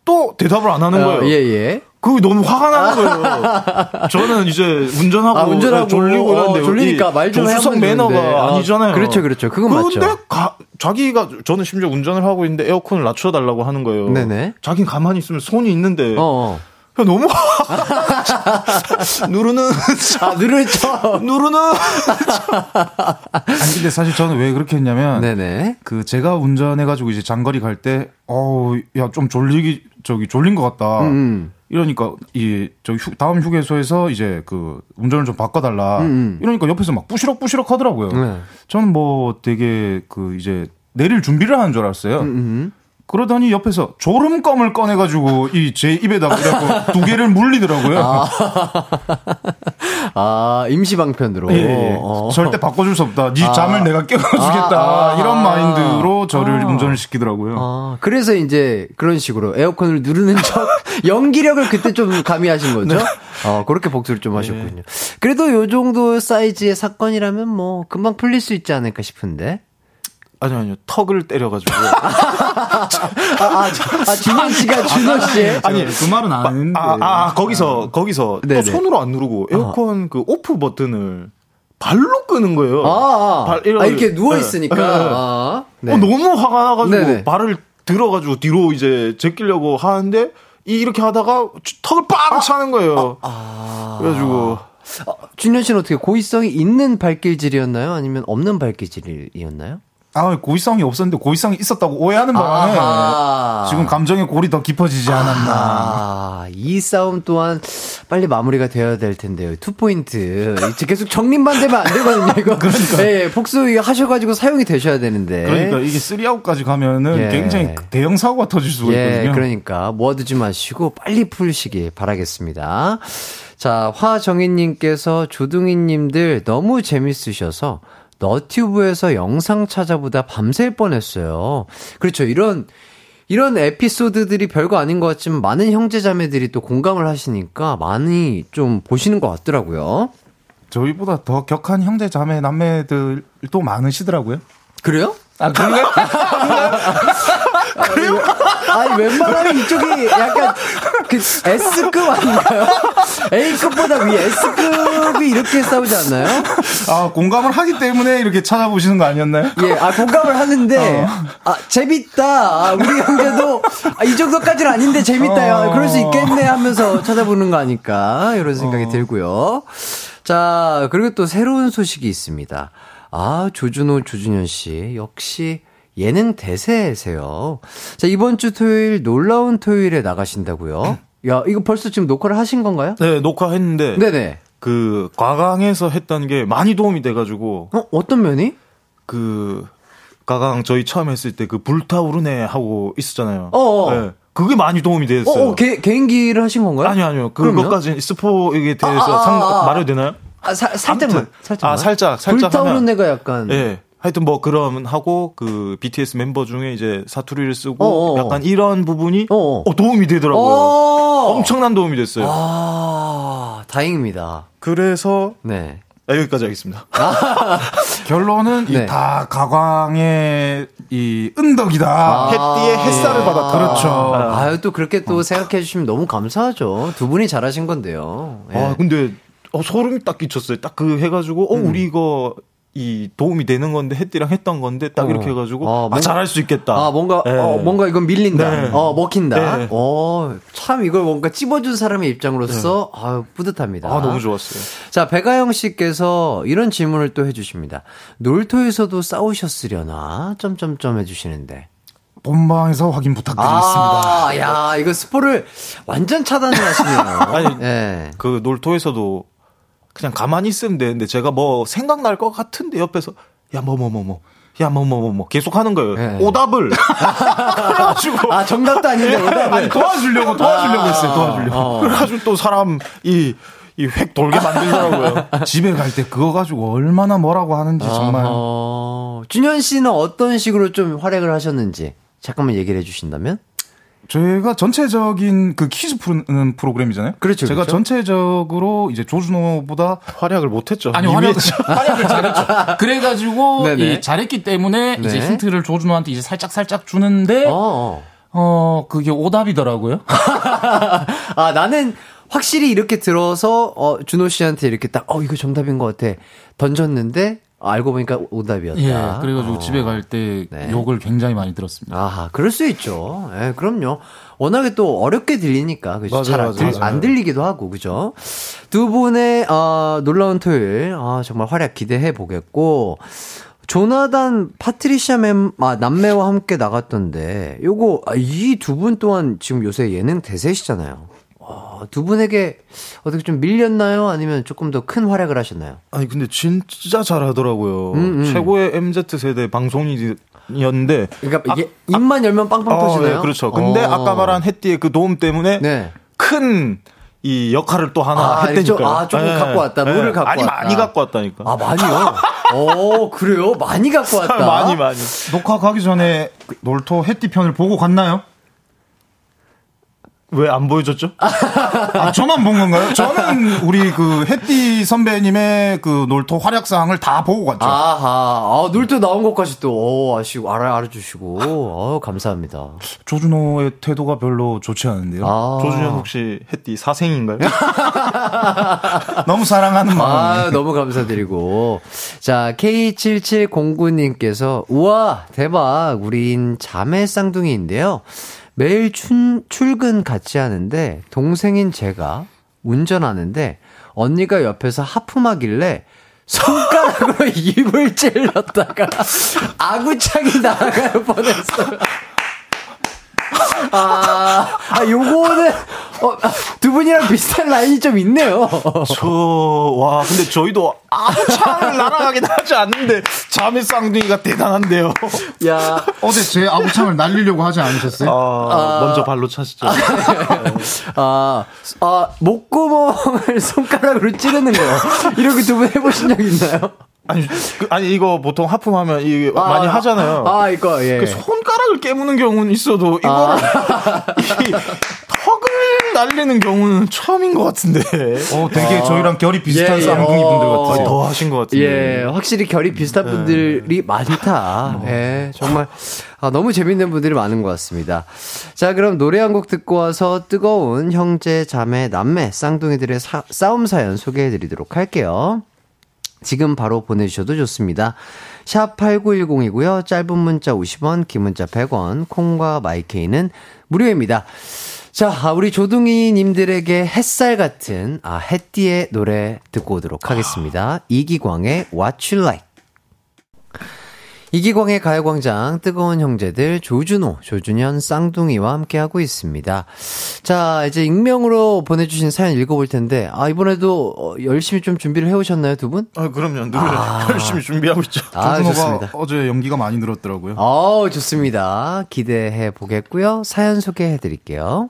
또 대답을 안 하는 어, 거예요. 어, 예 예. 그게 너무 화가 나는 거예요. 저는 이제 운전하고, 아, 운전하고 졸리고 이런데 어, 졸리니까 말좀 조수석 매너가 아, 아니잖아요. 그렇죠, 그렇죠. 그건 맞죠. 근데 가, 자기가 저는 심지어 운전을 하고 있는데 에어컨을 낮춰달라고 하는 거예요. 네네. 자기는 가만히 있으면 손이 있는데. 어. 어. 너무 누르는 아 누르는 척 누르는 아니 근데 사실 저는 왜 그렇게 했냐면 네네 그 제가 운전해 가지고 이제 장거리 갈 때 어우 야 좀 졸리기 저기 졸린 것 같다 음. 음. 이러니까 이 저기 휴, 다음 휴게소에서 이제 그 운전을 좀 바꿔달라. 음, 음. 이러니까 옆에서 막 부시럭 부시럭 하더라고요. 네. 저는 뭐 되게 그 이제 내릴 준비를 하는 줄 알았어요. 음, 음. 그러더니 옆에서 졸음껌을 꺼내가지고 이 제 입에다가 이래갖고 두 개를 물리더라고요. 아, 아 임시 방편으로. 예, 예. 어. 절대 바꿔줄 수 없다. 네 아. 잠을 내가 깨워주겠다. 아, 아, 이런 마인드로 저를 아. 운전을 시키더라고요. 아, 그래서 이제 그런 식으로 에어컨을 누르는 척 연기력을 그때 좀 가미하신 거죠. 네. 어, 그렇게 복수를 좀 하셨군요. 그래도 요 정도 사이즈의 사건이라면 뭐 금방 풀릴 수 있지 않을까 싶은데. 아니요, 아니요. 턱을 때려가지고. 아, 아, 아, 준호 씨가 준호 씨. 아니, 그 말은 안 했는데. 아, 아, 아 거기서, 거기서 또 손으로 안 누르고 에어컨 아. 그 오프 버튼을 발로 끄는 거예요. 아, 아. 발, 아 이렇게 누워있으니까. 네. 아, 네. 어, 너무 화가 나가지고 네네. 발을 들어가지고 뒤로 이제 제끼려고 하는데 이 이렇게 하다가 턱을 빵 차는 거예요. 아, 그래가지고. 어, 준현 씨는 어떻게 고의성이 있는 발길질이었나요? 아니면 없는 발길질이었나요? 아, 고의성이 없었는데 고의성이 있었다고 오해하는 바람에 아하. 지금 감정의 골이 더 깊어지지 않았나. 아, 이 싸움 또한 빨리 마무리가 되어야 될 텐데요. two point. 이제 계속 적립만 되면 안 되거든요, 이거. 그러니까. 네, 복수 하셔가지고 사용이 되셔야 되는데. 그러니까 이게 three out까지 가면은 예. 굉장히 대형 사고가 터질 수가 예, 있거든요. 그러니까 모아두지 마시고 빨리 풀시기 바라겠습니다. 자, 화정희님께서 조둥이님들 너무 재밌으셔서 너튜브에서 영상 찾아보다 밤샐 뻔했어요. 그렇죠. 이런 이런 에피소드들이 별거 아닌 것 같지만 많은 형제 자매들이 또 공감을 하시니까 많이 좀 보시는 것 같더라고요. 저희보다 더 격한 형제 자매 남매들도 많으시더라고요. 그래요? 아, 그런가요? 그래요? 아니, 웬만하면 이쪽이 약간 그 S급 아닌가요? A급보다 위 S급이 이렇게 싸우지 않나요? 아, 공감을 하기 때문에 이렇게 찾아보시는 거 아니었나요? 예, 아, 공감을 하는데, 어. 아, 재밌다. 아, 우리 형제도 아, 이 정도까지는 아닌데 재밌다. 어. 그럴 수 있겠네 하면서 찾아보는 거 아닐까. 이런 생각이 어. 들고요. 자, 그리고 또 새로운 소식이 있습니다. 아, 조준호, 조준현 씨. 역시 예능 대세세요. 자, 이번 주 토요일 놀라운 토요일에 나가신다고요? 야, 이거 벌써 지금 녹화를 하신 건가요? 네, 녹화했는데. 네네. 그, 과강에서 했던 게 많이 도움이 돼가지고. 어, 어떤 면이? 그, 가강 저희 처음 했을 때 그 불타오르네 하고 있었잖아요. 어. 네. 그게 많이 도움이 됐어요. 어, 어 개, 개인기를 하신 건가요? 아니요, 아니요. 그것까지 스포에 대해서 아, 아, 상, 아, 아. 말해도 되나요? 아, 사, 살짝만, 살짝. 아, 살짝, 살짝. 불타오른 애가 약간. 예. 네. 하여튼 뭐 그럼 하고 그 BTS 멤버 중에 이제 사투리를 쓰고 어어. 약간 이런 부분이 어 도움이 되더라고요. 엄청난 도움이 됐어요. 아, 다행입니다. 그래서 네. 아, 여기까지 하겠습니다. 결론은 네. 다 가광의 이 은덕이다. 아~ 햇띠의 햇살을 아~ 받았다. 그렇죠. 아유 또 그렇게 또 어. 생각해 주시면 너무 감사하죠. 두 분이 잘하신 건데요. 네. 아 근데 어, 소름이 딱 끼쳤어요. 딱 그 해가지고 어 음. 우리 이거 이 도움이 되는 건데 햇띠랑 했던 건데 딱 어. 이렇게 해가지고 아, 뭔가, 아, 잘할 수 있겠다. 아 뭔가 네. 어, 뭔가 이건 밀린다. 네. 어 먹힌다. 네. 어참 이걸 뭔가 찝어준 사람의 입장으로서 네. 아 뿌듯합니다. 아 너무 좋았어요. 자 배가영 씨께서 이런 질문을 또 해주십니다. 놀토에서도 싸우셨으려나 점점점 해주시는데. 본방에서 확인 부탁드리겠습니다. 아, 야, 이거 스포를 완전 차단을 하시네요. 아니, 네. 그 놀토에서도 그냥 가만히 있으면 되는데 제가 뭐 생각날 것 같은데 옆에서 야 뭐 뭐 뭐 뭐. 야, 뭐, 뭐, 뭐, 뭐, 계속 하는 거예요. 네. 오답을. 그래가지고. 아, 정답도 아닌데, 오답을. 아니, 도와주려고, 도와주려고 아, 했어요, 도와주려고. 어. 그래가지고 또 사람, 이, 이획 돌게 만들더라고요. 집에 갈 때 그거 가지고 얼마나 뭐라고 하는지 정말. 어... 준현 씨는 어떤 식으로 좀 활약을 하셨는지 잠깐만 얘기를 해주신다면? 저희가 전체적인 그 퀴즈 푸는 프로그램이잖아요. 그렇죠. 제가 그렇죠? 전체적으로 이제 조준호보다 활약을 못했죠. 아니 활약, 활약을 잘했죠. 그래가지고 이 잘했기 때문에 네. 이제 힌트를 조준호한테 이제 살짝 살짝 주는데 어, 어 그게 오답이더라고요. 아 나는 확실히 이렇게 들어서 어 준호 씨한테 이렇게 딱 어 이거 정답인 것 같아 던졌는데 알고 보니까 오답이었다. 예, 그래가지고 어. 집에 갈때 네. 욕을 굉장히 많이 들었습니다. 아, 그럴 수 있죠. 예, 그럼요. 워낙에 또 어렵게 들리니까 그죠? 잘안 안 들리기도 하고 그죠? 두 분의 어, 놀라운 토요일 아, 정말 활약 기대해 보겠고 조나단 파트리샤 멤, 아, 남매와 함께 나갔던데 요거 아, 이 두 분 또한 지금 요새 예능 대세시잖아요. 어, 두 분에게 어떻게 좀 밀렸나요? 아니면 조금 더 큰 활약을 하셨나요? 아니 근데 진짜 잘하더라고요. 음, 음. 최고의 MZ 세대 방송이었는데. 그러니까 이게 아, 입만 열면 빵빵 아, 터지나요? 네, 그렇죠. 근데 어. 아까 말한 해띠의 그 도움 때문에 네. 큰. 이 역할을 또 하나 아, 했다니까. 아, 조금 네. 갖고 왔다. 네. 롤을 갖고 아니, 왔다. 많이 갖고 왔다니까. 아, 많이요? 어, 그래요? 많이 갖고 왔다. 많이, 많이. 녹화 가기 전에 놀토 해띠 편을 보고 갔나요? 왜 안 보여줬죠? 아, 저만 본 건가요? 저는 우리 그 햇띠 선배님의 그 놀토 활약상을 다 보고 갔죠. 아하, 아, 놀토 나온 것까지 또, 오, 아시고, 알아, 알아주시고, 어 감사합니다. 조준호의 태도가 별로 좋지 않은데요. 아. 조준호 혹시 햇띠 사생인가요? 너무 사랑하는 마음. 아, 너무 감사드리고. 자, K7709님께서, 우와, 대박, 우린 자매 쌍둥이인데요. 매일 춘, 출근 같이 하는데 동생인 제가 운전하는데 언니가 옆에서 하품하길래 손가락으로 입을 찔렀다가 아구창이 나갈 뻔했어요. 아, 아 요거는 어, 두 분이랑 비슷한 라인이 좀 있네요. 저, 와, 근데 저희도 아무 창을 날아가긴 하지 않는데, 자매 쌍둥이가 대단한데요. 야. 어제 제 아구창을 날리려고 하지 않으셨어요? 아, 아, 먼저 발로 차시죠. 아, 아, 목구멍을 손가락으로 찌르는 거. 이렇게 두 분 해보신 적 있나요? 아니, 그, 아니 이거 보통 하품하면 이게 아, 많이 하잖아요. 아, 이거 예. 그 손가락을 깨무는 경우는 있어도 이거를 아. 날리는 경우는 처음인 것 같은데. 어, 되게 아. 저희랑 결이 비슷한 예, 예. 쌍둥이 분들 어. 같아요. 더 하신 것 같은데. 예, 확실히 결이 비슷한 네. 분들이 많다. 어. 예, 정말 아, 너무 재밌는 분들이 많은 것 같습니다. 자, 그럼 노래 한 곡 듣고 와서 뜨거운 형제, 자매, 남매, 쌍둥이들의 사, 싸움 사연 소개해 드리도록 할게요. 지금 바로 보내주셔도 좋습니다. 샵 8910이고요. 짧은 문자 50원, 긴 문자 100원, 콩과 마이케이는 무료입니다. 자, 아, 우리 조둥이님들에게 햇살 같은, 아, 햇띠의 노래 듣고 오도록 하겠습니다. 이기광의 What You Like. 이기광의 가요광장 뜨거운 형제들 조준호, 조준현, 쌍둥이와 함께하고 있습니다. 자, 이제 익명으로 보내주신 사연 읽어볼 텐데, 아, 이번에도 어, 열심히 좀 준비를 해오셨나요, 두 분? 아, 그럼요. 늘 아. 열심히 준비하고 있죠. 아, 좋습니다. 어제 연기가 많이 늘었더라고요. 어, 좋습니다. 기대해 보겠고요. 사연 소개해 드릴게요.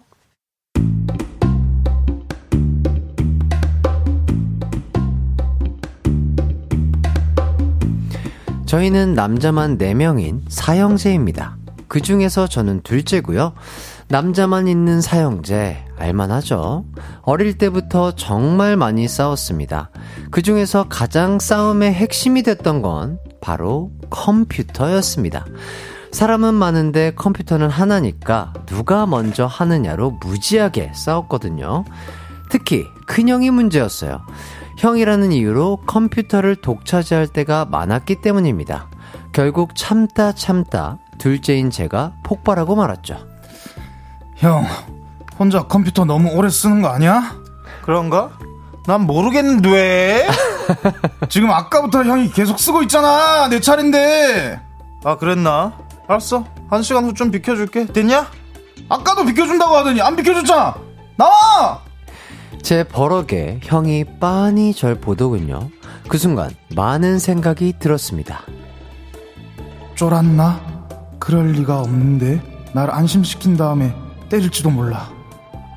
저희는 남자만 4명인 사형제입니다. 그 중에서 저는 둘째고요. 남자만 있는 사형제, 알만하죠? 어릴 때부터 정말 많이 싸웠습니다. 그 중에서 가장 싸움의 핵심이 됐던 건 바로 컴퓨터였습니다. 사람은 많은데 컴퓨터는 하나니까 누가 먼저 하느냐로 무지하게 싸웠거든요. 특히 큰형이 문제였어요. 형이라는 이유로 컴퓨터를 독차지할 때가 많았기 때문입니다. 결국 참다 참다 둘째인 제가 폭발하고 말았죠. 형, 혼자 컴퓨터 너무 오래 쓰는 거 아니야? 그런가? 난 모르겠는데. 지금 아까부터 형이 계속 쓰고 있잖아. 내 차례인데. 아, 그랬나? 알았어. 한 시간 후 좀 비켜줄게. 됐냐? 아까도 비켜준다고 하더니 안 비켜줬잖아. 나와! 제 버럭에 형이 빤히 절 보더군요. 그 순간 많은 생각이 들었습니다. 쫄았나? 그럴 리가 없는데 날 안심시킨 다음에 때릴지도 몰라.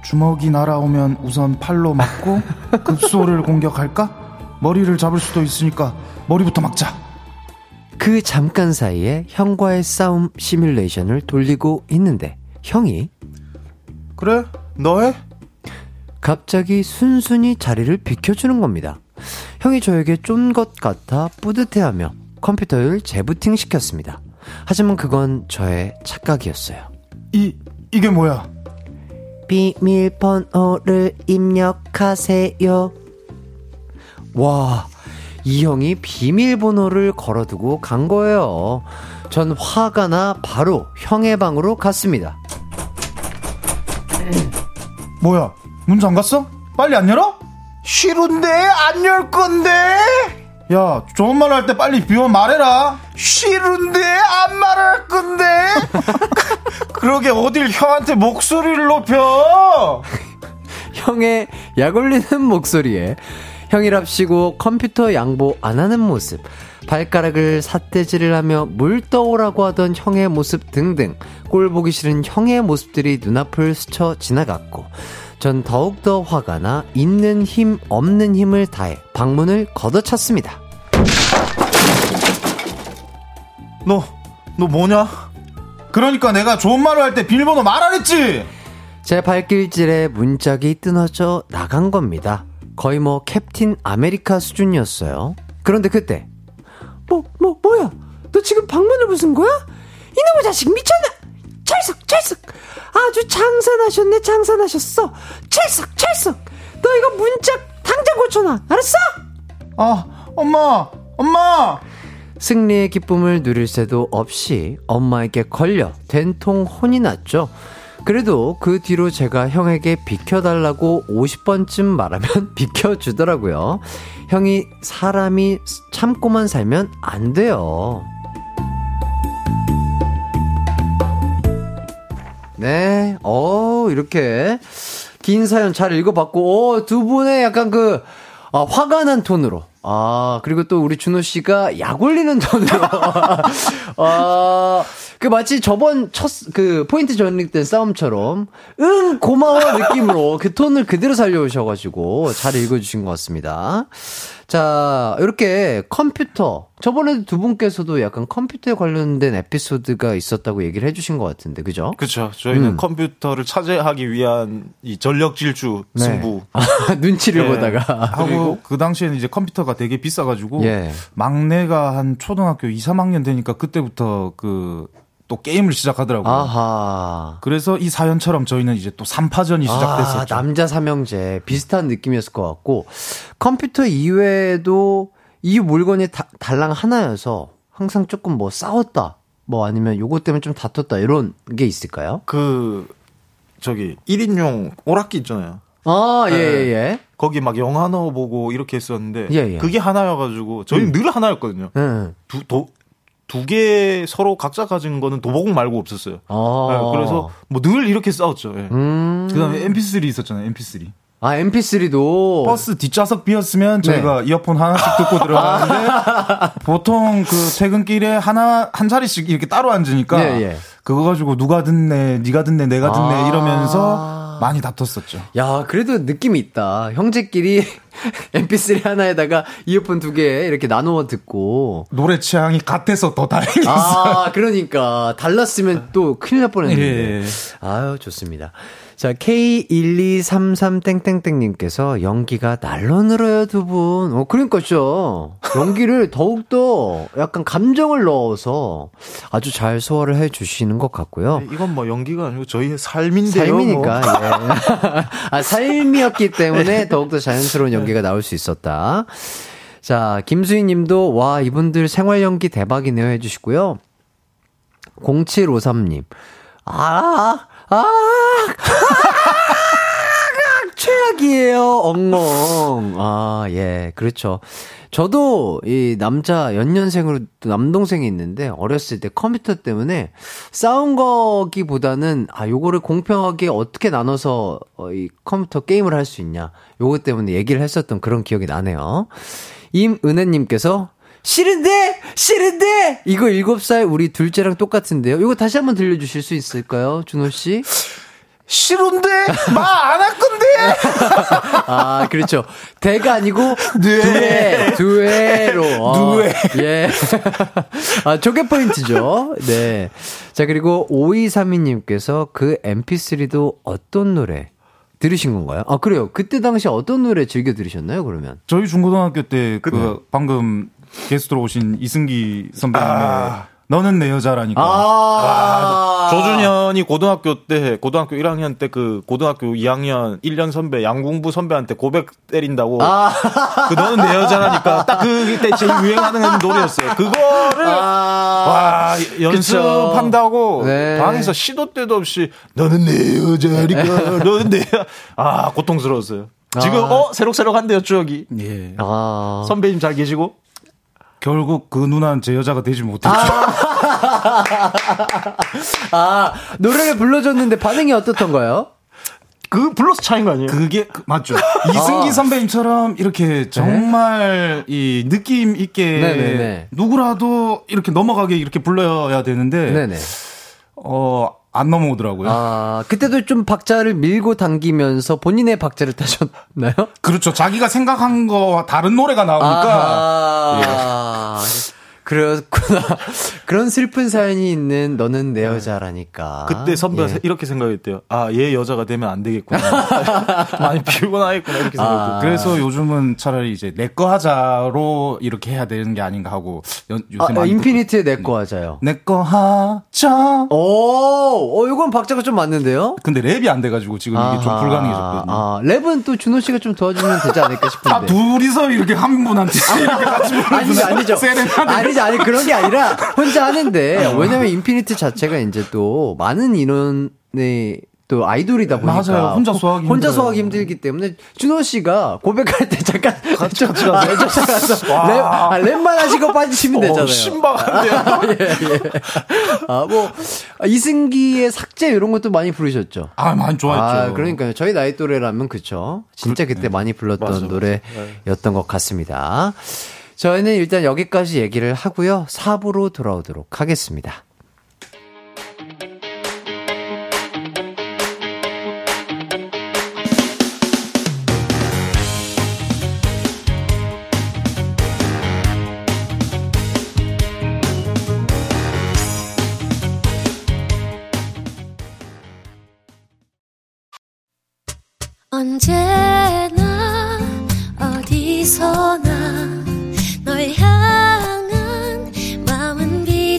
주먹이 날아오면 우선 팔로 맞고 급소를 공격할까? 머리를 잡을 수도 있으니까 머리부터 막자. 그 잠깐 사이에 형과의 싸움 시뮬레이션을 돌리고 있는데 형이 그래 너 해? 갑자기 순순히 자리를 비켜주는 겁니다. 형이 저에게 쫀 것 같아 뿌듯해하며 컴퓨터를 재부팅 시켰습니다. 하지만 그건 저의 착각이었어요. 이, 이게 뭐야? 비밀번호를 입력하세요. 와, 이 형이 비밀번호를 걸어두고 간 거예요. 전 화가 나 바로 형의 방으로 갔습니다. 뭐야? 문 잠갔어? 빨리 안 열어? 싫은데 안 열 건데. 야, 좋은 말 할 때 빨리 비워 말해라. 싫은데 안 말할 건데. 그러게 어딜 형한테 목소리를 높여. 형의 약 올리는 목소리에 형이랍시고 컴퓨터 양보 안 하는 모습, 발가락을 삿대질을 하며 물 떠오라고 하던 형의 모습 등등 꼴 보기 싫은 형의 모습들이 눈앞을 스쳐 지나갔고 전 더욱더 화가 나 있는 힘 없는 힘을 다해 방문을 걷어찼습니다. 너, 너 뭐냐? 그러니까 내가 좋은 말을 할 때 비밀번호 말하랬지! 제 발길질에 문짝이 끊어져 나간 겁니다. 거의 뭐 캡틴 아메리카 수준이었어요. 그런데 그때 뭐, 뭐, 뭐야? 너 지금 방문을 부순 거야? 이놈의 자식 미쳤나? 찰석, 찰석! 아주 장사나셨네, 장사나셨어! 찰석, 찰석! 너 이거 문짝 당장 고쳐놔! 알았어? 아, 엄마! 엄마! 승리의 기쁨을 누릴 새도 없이 엄마에게 걸려 된통 혼이 났죠. 그래도 그 뒤로 제가 형에게 비켜달라고 50번쯤 말하면 비켜주더라고요. 형이 사람이 참고만 살면 안 돼요. 네, 어, 이렇게 긴 사연 잘 읽어봤고, 어, 두 분의 약간 그, 아, 화가 난 톤으로. 아, 그리고 또 우리 준호 씨가 약 올리는 톤으로. 아, 그 마치 저번 첫 그 포인트 전릭된 싸움처럼 응 고마워 느낌으로 그 톤을 그대로 살려오셔가지고 잘 읽어주신 것 같습니다. 자 이렇게 컴퓨터 저번에도 두 분께서도 약간 컴퓨터에 관련된 에피소드가 있었다고 얘기를 해주신 것 같은데 그죠? 그렇죠. 저희는 음. 컴퓨터를 차지하기 위한 이 전력 질주 네. 승부 아, 눈치를 네. 보다가 하고 그 당시에는 이제 컴퓨터가 되게 비싸가지고 예. 막내가 한 초등학교 2, 3학년 되니까 그때부터 그 또 게임을 시작하더라고요. 아하. 그래서 이 사연처럼 저희는 이제 또 3파전이 시작됐었죠. 아, 남자 삼형제 비슷한 느낌이었을 것 같고 컴퓨터 이외에도 이 물건이 다, 달랑 하나여서 항상 조금 뭐 싸웠다. 뭐 아니면 요것 때문에 좀 다퉜다 이런 게 있을까요? 그 저기 1인용 오락기 있잖아요. 아, 예, 네. 예, 예. 거기 막 영화 넣어보고 이렇게 했었는데. 예, 예. 그게 하나여가지고, 저희는 음. 늘 하나였거든요. 음. 두, 도, 두 개 서로 각자 가진 거는 도보공 말고 없었어요. 아. 네, 그래서 뭐 늘 이렇게 싸웠죠. 예. 음. 그다음에 MP3 있었잖아요. MP3. 아, MP3도. 버스 뒷좌석 비었으면 저희가 네. 이어폰 하나씩 듣고 들어가는데, 보통 그 퇴근길에 하나, 한 자리씩 이렇게 따로 앉으니까, 예, 예. 그거 가지고 누가 듣네, 니가 듣네, 내가 듣네, 아~ 이러면서 많이 다퉜었죠. 야, 그래도 느낌이 있다. 형제끼리 MP3 하나에다가 이어폰 두 개 이렇게 나누어 듣고. 노래 취향이 같아서 더 다행이었어요. 아, 그러니까. 달랐으면 또 큰일 날 뻔했는데. 예. 아유, 좋습니다. 자, K1233땡땡땡님께서 연기가 날로 늘어요, 두 분. 어, 그러니까죠. 연기를 더욱더 약간 감정을 넣어서 아주 잘 소화를 해 주시는 것 같고요. 네, 이건 뭐 연기가 아니고 저희의 삶인데요. 삶이니까, 뭐. 예. 아, 삶이었기 때문에 네. 더욱더 자연스러운 연기가 나올 수 있었다. 자, 김수희 님도, 와, 이분들 생활 연기 대박이네요 해주시고요. 0753님. 아, 아, 최악이에요, 엉엉. 아, 예, 그렇죠. 저도 이 남자 연년생으로 남동생이 있는데 어렸을 때 컴퓨터 때문에 싸운 거기보다는 아 요거를 공평하게 어떻게 나눠서 어, 이 컴퓨터 게임을 할 수 있냐 요거 때문에 얘기를 했었던 그런 기억이 나네요. 임은혜님께서 싫은데 싫은데 이거 7살 우리 둘째랑 똑같은데요. 이거 다시 한번 들려주실 수 있을까요, 준호 씨? 싫은데 말 안 할 건데. 아 그렇죠. 대가 아니고 네. 두회 두회로. 두회. 예. 아 조개 포인트죠. 네. 자 그리고 5232님께서 그 MP3도 어떤 노래 들으신 건가요? 아 그래요. 그때 당시 어떤 노래 즐겨 들으셨나요? 그러면 저희 중고등학교 때 그 방금 게스트로 오신 이승기 선배님의 아. 너는 내 여자라니까. 아~ 아~ 조준현이 고등학교 때, 고등학교 1학년 때 그 고등학교 2학년 1년 선배, 양궁부 선배한테 고백 때린다고. 아~ 그 너는 내 여자라니까 딱 그때 제일 유행하는 노래였어요. 그거를, 아~ 와, 연습한다고 네. 방에서 시도 때도 없이 너는 내 여자니까, 너는 내, 아, 고통스러웠어요. 지금, 아. 어, 새록새록한데요, 추억이. 예. 아. 선배님 잘 계시고? 결국 그 누나는 제 여자가 되지 못했죠. 아, 아 노래를 불러줬는데 반응이 어떻던가요? 그 블러스 차인 거 아니에요? 그게 그, 맞죠. 이승기 아. 선배님처럼 이렇게 정말 네? 이 느낌 있게 네네네. 누구라도 이렇게 넘어가게 이렇게 불러야 되는데 네네. 어 안 넘어오더라고요. 아, 그때도 좀 박자를 밀고 당기면서 본인의 박자를 타셨나요? 그렇죠. 자기가 생각한 거와 다른 노래가 나오니까. 아, 예. 그렇구나. 그런 슬픈 사연이 있는 너는 내 네. 여자라니까. 그때 선배가 예. 이렇게 생각했대요. 아, 얘 여자가 되면 안 되겠구나. 많이 피곤하겠구나. 이렇게 생각했대요. 아. 그래서 요즘은 차라리 이제 내 거 하자로 이렇게 해야 되는 게 아닌가 하고 요새 아, 많이 인피니트의 내 거 하자요. 내 거 하자. 오, 어, 이건 박자가 좀 맞는데요? 근데 랩이 안 돼가지고 지금 이게 좀 불가능해졌거든요. 아, 랩은 또 준호 씨가 좀 도와주면 되지 않을까 싶은데. 아, 둘이서 이렇게 한 분한테 이렇게 같이 아니죠, 아니죠. 아니죠. 아니지, 아니 그런 게 아니라 혼자 하는데 어. 왜냐면 인피니트 자체가 이제 또 많은 인원의 또 아이돌이다 보니까 맞아요. 혼자 소화하기 혼자 소화하기 힘들기 때문에 준호 씨가 고백할 때 잠깐 같이 같이 가서 아, 랩, 아, 랩만 하시고 빠지시면 어, 되잖아요. 신박한데요. 예, 예. 아뭐 이승기의 삭제 이런 것도 많이 부르셨죠. 아 많이 좋아했죠. 아, 그러니까요. 저희 나이 또래라면 그쵸. 진짜 그, 때 네. 많이 불렀던 맞아, 노래였던 것 같습니다. 저희는 일단 여기까지 얘기를 하고요. 4부로 돌아오도록 하겠습니다. 언제나 어디서나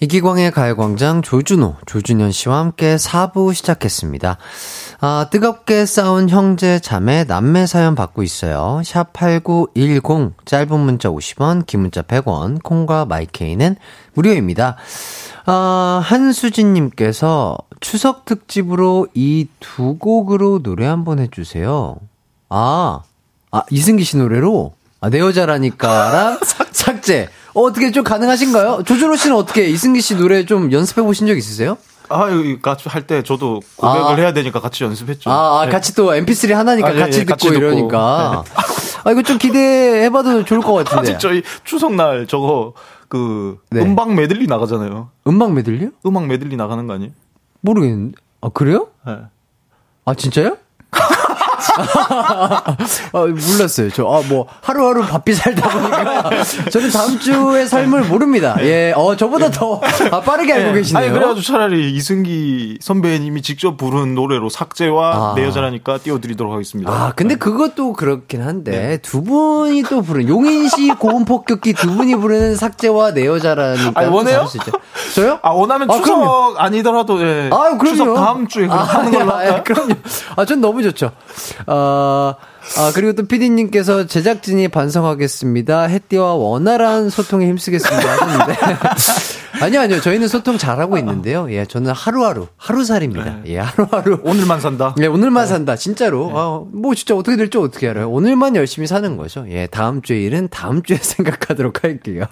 이기광의 가요광장 조준호, 조준현 씨와 함께 4부 시작했습니다. 아, 뜨겁게 싸운 형제, 자매, 남매 사연 받고 있어요. 샵 8910, 짧은 문자 50원, 긴 문자 100원, 콩과 마이케이는 무료입니다. 아, 한수진님께서 추석 특집으로 이 두 곡으로 노래 한번 해주세요. 아, 아, 이승기 씨 노래로? 아, 내 여자라니까랑 삭제. 어, 어떻게 좀 가능하신가요? 조준호 씨는 어떻게 이승기 씨 노래 좀 연습해 보신 적 있으세요? 아, 같이 할 때 저도 고백을 아. 해야 되니까 같이 연습했죠. 아, 아 네. 같이 또 MP3 하나니까 아, 예, 같이 예, 듣고 같이 이러니까. 네. 아, 이거 좀 기대해봐도 좋을 것 같은데. 아직 저희 추석날 저거 그 네. 음방 메들리 나가잖아요. 음방 메들리요? 음악 메들리 나가는 거 아니에요? 모르겠는데. 아, 그래요? 네. 아, 진짜요? 아, 몰랐어요. 저, 아, 뭐, 하루하루 바삐 살다 보니까. 저는 다음 주의 삶을 모릅니다. 예, 어, 저보다 더 아, 빠르게 알고 네. 계시네요. 아니, 그래가지고 차라리 이승기 선배님이 직접 부른 노래로 삭제와 아. 내 여자라니까 띄워드리도록 하겠습니다. 아, 근데 네. 그것도 그렇긴 한데, 네. 두 분이 또 부른, 용인시 고음 폭격기 두 분이 부르는 삭제와 내 여자라니까. 아, 원해요? 저요? 아, 원하면 아, 추석 그럼요. 아니더라도, 예. 아, 그럼요. 추석 다음 주에 아, 하는 걸로 아, 예, 그럼요. 아, 전 너무 좋죠. 어, 아, 그리고 또 피디님께서 제작진이 반성하겠습니다. 해띠와 원활한 소통에 힘쓰겠습니다. 하셨는데. 아니요, 아니요. 저희는 소통 잘하고 있는데요. 예, 저는 하루하루, 하루살입니다. 네. 예, 하루하루. 오늘만 산다? 예, 오늘만 네. 산다. 진짜로. 네. 아, 뭐 진짜 어떻게 될지 어떻게 알아요. 오늘만 열심히 사는 거죠. 예, 다음 주의 일은 다음 주에 생각하도록 할게요.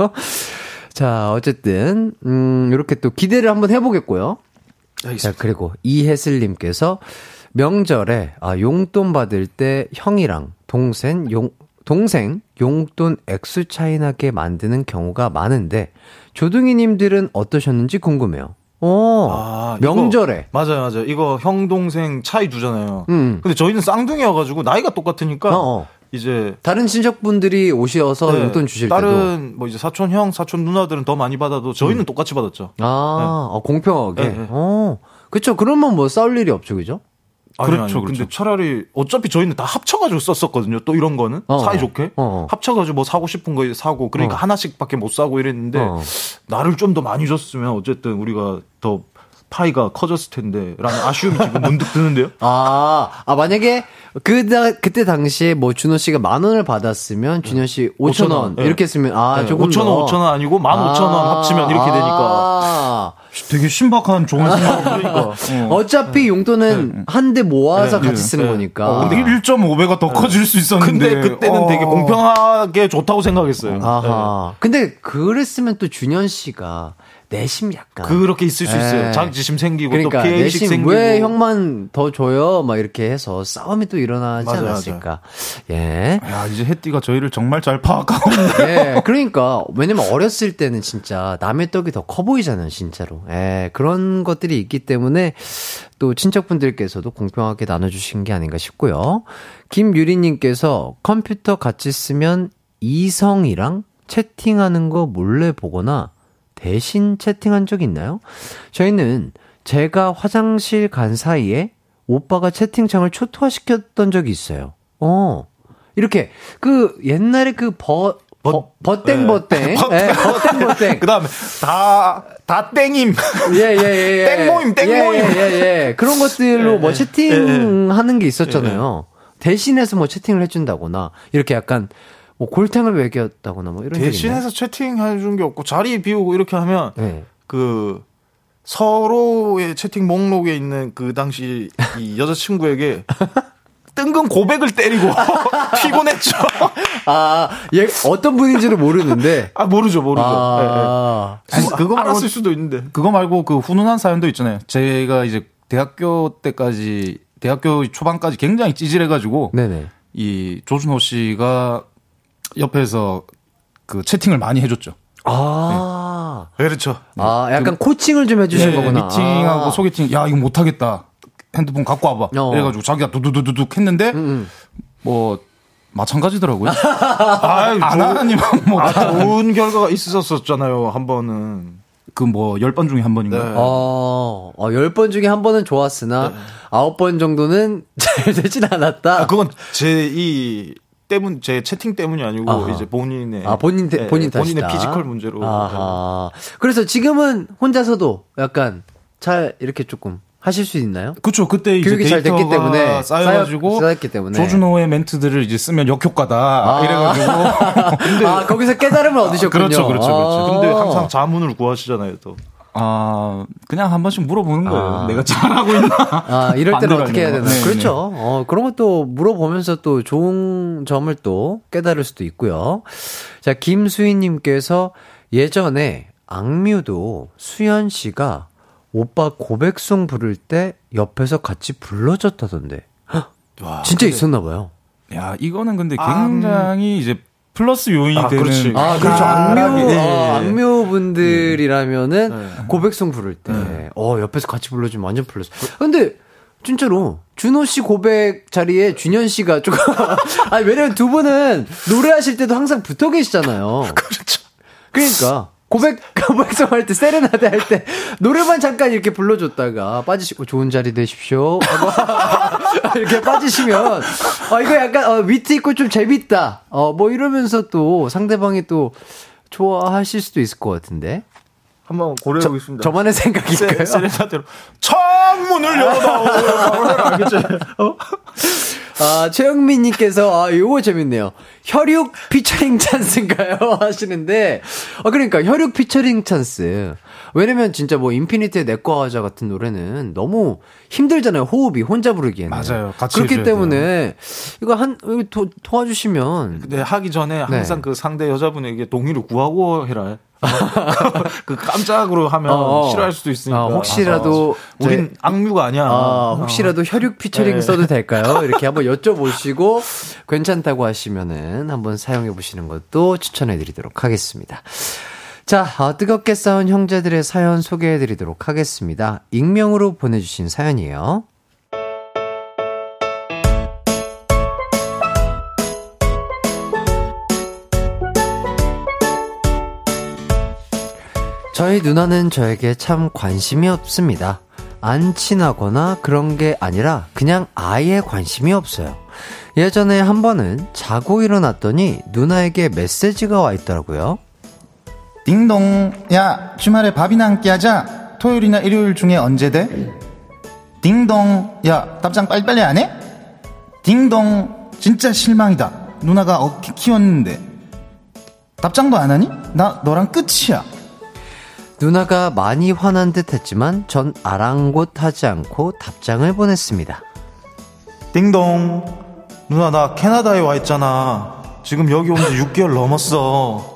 자, 어쨌든, 음, 이렇게 또 기대를 한번 해보겠고요. 알겠습니다. 자, 그리고 이혜슬님께서 명절에 아 용돈 받을 때 형이랑 동생 용 동생 용돈 액수 차이 나게 만드는 경우가 많은데 조둥이님들은 어떠셨는지 궁금해요. 어, 아, 명절에. 이거, 맞아요, 맞아요. 이거 형, 동생 차이 두잖아요. 음. 근데 저희는 쌍둥이여가지고 나이가 똑같으니까. 어어. 이제. 다른 친척분들이 오셔서 네, 용돈 주실 다른 때도. 다른 뭐 이제 사촌 형, 사촌 누나들은 더 많이 받아도 저희는 음. 똑같이 받았죠. 아, 네. 어, 공평하게. 네, 네. 어. 그쵸. 그러면 뭐 싸울 일이 없죠, 그죠? 아니, 그렇죠, 아니, 그렇죠. 근데 차라리 어차피 저희는 다 합쳐가지고 썼었거든요. 또 이런 거는 어, 사이좋게 어, 어. 합쳐가지고 뭐 사고 싶은 거 사고 그러니까 어. 하나씩밖에 못 사고 이랬는데 어. 나를 좀 더 많이 줬으면 어쨌든 우리가 더 파이가 커졌을 텐데라는 아쉬움이 지금 문득 드는데요. 아, 아 만약에 그 그때 당시에 뭐 준호 씨가 만 원을 받았으면 준현 씨 5천 원, 원 이렇게 했으면 아 네. 조금 5천 원, 5천 원 아니고 만 5천 원 아. 합치면 이렇게 되니까 되게 신박한 좋은 생각. 그러니까. 어. 차피 용돈은 네. 한대 모아서 네. 같이 쓰는 네. 거니까. 어, 근데 1.5배가 더 커질 수 있었는데. 근데 그때는 어. 되게 공평하게 좋다고 생각했어요. 아하. 네. 근데 그랬으면 또 준현 씨가 내심 약간 그렇게 있을 수 있어요. 네. 자격지심 생기고 그러니까 또 피해의식 생기고 왜 형만 더 줘요? 막 이렇게 해서 싸움이 또 일어나지 맞아요, 않았을까? 맞아요. 예. 야 이제 해띠가 저희를 정말 잘 파악하고 예. 그러니까 왜냐면 어렸을 때는 진짜 남의 떡이 더 커 보이잖아요, 진짜로. 예. 그런 것들이 있기 때문에 또 친척분들께서도 공평하게 나눠주신 게 아닌가 싶고요. 김유리님께서 컴퓨터 같이 쓰면 이성이랑 채팅하는 거 몰래 보거나 대신 채팅한 적 있나요? 저희는 제가 화장실 간 사이에 오빠가 채팅창을 초토화시켰던 적이 있어요. 어. 이렇게 그 옛날에 그 버, 버, 버땡 버땡. 네, 버땡 버땡. 그다음에 다, 다 땡임. 예, 예, 예. 예. 땡모임, 땡모임. 예, 예, 예. 그런 것들로 예, 뭐 채팅하는 예, 게 있었잖아요. 대신해서 뭐 채팅을 해준다거나, 이렇게 약간 뭐 골탕을 먹였다거나 뭐 이런 대신해서 채팅 해 준 게 없고 자리 비우고 이렇게 하면 네. 그 서로의 채팅 목록에 있는 그 당시 이 여자친구에게 뜬금 고백을 때리고 피곤했죠. 아, 얘 어떤 분인지를 모르는데. 아, 모르죠, 모르죠. 아, 네, 네. 아니, 그거 알았을 수도 있는데. 그거 말고 그 훈훈한 사연도 있잖아요. 제가 이제 대학교 때까지 대학교 초반까지 굉장히 찌질해가지고 네네. 이 조준호 씨가 옆에서 그 채팅을 많이 해줬죠. 아. 네. 그렇죠. 아, 약간 그, 코칭을 좀 해주신 네, 거구나. 미팅하고 아. 소개팅, 야, 이거 못하겠다. 핸드폰 갖고 와봐. 어. 그래가지고 자기가 두두두두둑 했는데, 음, 음. 뭐, 마찬가지더라고요. 아, 안 하니만 뭐. 아, 좋은 결과가 있었었잖아요, 한 번은. 그 뭐, 열 번 중에 한 번인가? 네. 어, 어, 10번 중에 한 번은 좋았으나, 네. 9번 정도는 잘 되진 않았다. 아, 그건 제 이, 때문 제 채팅 때문이 아니고 아하. 이제 본인의 아 본인 대, 네, 본인 본인의 physical 문제로. 아하. 그래서 지금은 혼자서도 약간 잘 이렇게 조금 하실 수 있나요? 그렇죠. 그때 이제 교육이 잘 됐기 때문에 쌓여가지고 쌓였기 때문에 조준호의 멘트들을 이제 쓰면 역효과다 아. 이래가지고 근데 아 거기서 깨달음을 얻으셨군요. 그렇죠, 그렇죠, 그렇죠. 아. 근데 항상 자문을 구하시잖아요, 또. 아, 그냥 한 번씩 물어보는 거예요. 아. 내가 잘하고 있나? 아, 이럴 때는 어떻게 해야 되나? 네, 그렇죠. 네. 어, 그런 것도 물어보면서 또 좋은 점을 또 깨달을 수도 있고요. 자, 김수희님께서 예전에 악뮤도 수현 씨가 오빠 고백송 부를 때 옆에서 같이 불러줬다던데. 와, 진짜 근데, 있었나 봐요. 야, 이거는 근데 굉장히 아, 음. 이제 플러스 요인이 아, 되는. 그렇지. 아, 그렇죠. 악묘, 네. 아, 악묘 분들이라면은 네. 고백송 부를 때, 네. 어, 옆에서 같이 불러주면 완전 플러스. 근데, 진짜로, 준호 씨 고백 자리에 준현 씨가 조금, 아니, 왜냐면 두 분은 노래하실 때도 항상 붙어 계시잖아요. 그렇죠. 그러니까. 고백, 고백성 할 때, 세레나데 할 때, 노래만 잠깐 이렇게 불러줬다가, 빠지시고, 좋은 자리 되십시오. 이렇게 빠지시면, 어, 이거 약간, 어, 위트 있고 좀 재밌다. 어, 뭐 이러면서 또 상대방이 또 좋아하실 수도 있을 것 같은데. 한번 고려해 보겠습니다. 저만의 생각일까요? 세레나데로 창문을 열어다오. 알겠죠? 어? 아, 최영민님께서, 아, 요거 재밌네요. 혈육 피처링 찬스인가요? 하시는데, 아, 그러니까, 혈육 피처링 찬스. 왜냐면 진짜 뭐, 인피니트의 내꺼 하자 같은 노래는 너무 힘들잖아요. 호흡이 혼자 부르기에는. 맞아요. 같이 그렇기 때문에, 돼요. 이거 한, 도, 도와주시면. 근데 하기 전에 항상 네. 그 상대 여자분에게 동의를 구하고 해라. 그 깜짝으로 하면 어, 어. 싫어할 수도 있으니까. 어, 혹시라도 아, 우린 악뮤가 아니야. 아, 혹시라도 혈육 피처링 네. 써도 될까요? 이렇게 한번 여쭤보시고 괜찮다고 하시면은 한번 사용해 보시는 것도 추천해 드리도록 하겠습니다. 자, 어, 뜨겁게 싸운 형제들의 사연 소개해 드리도록 하겠습니다. 익명으로 보내주신 사연이에요. 저희 누나는 저에게 참 관심이 없습니다. 안 친하거나 그런 게 아니라 그냥 아예 관심이 없어요. 예전에 한 번은 자고 일어났더니 누나에게 메시지가 와 있더라고요. 딩동, 야, 주말에 밥이나 함께 하자. 토요일이나 일요일 중에 언제 돼? 딩동, 야, 답장 빨리빨리 안 해? 딩동, 진짜 실망이다. 누나가 어깨 키웠는데. 답장도 안 하니? 나 너랑 끝이야. 누나가 많이 화난 듯 했지만 전 아랑곳하지 않고 답장을 보냈습니다. 띵동. 누나 나 캐나다에 와 있잖아. 지금 여기 온 지 6개월 넘었어.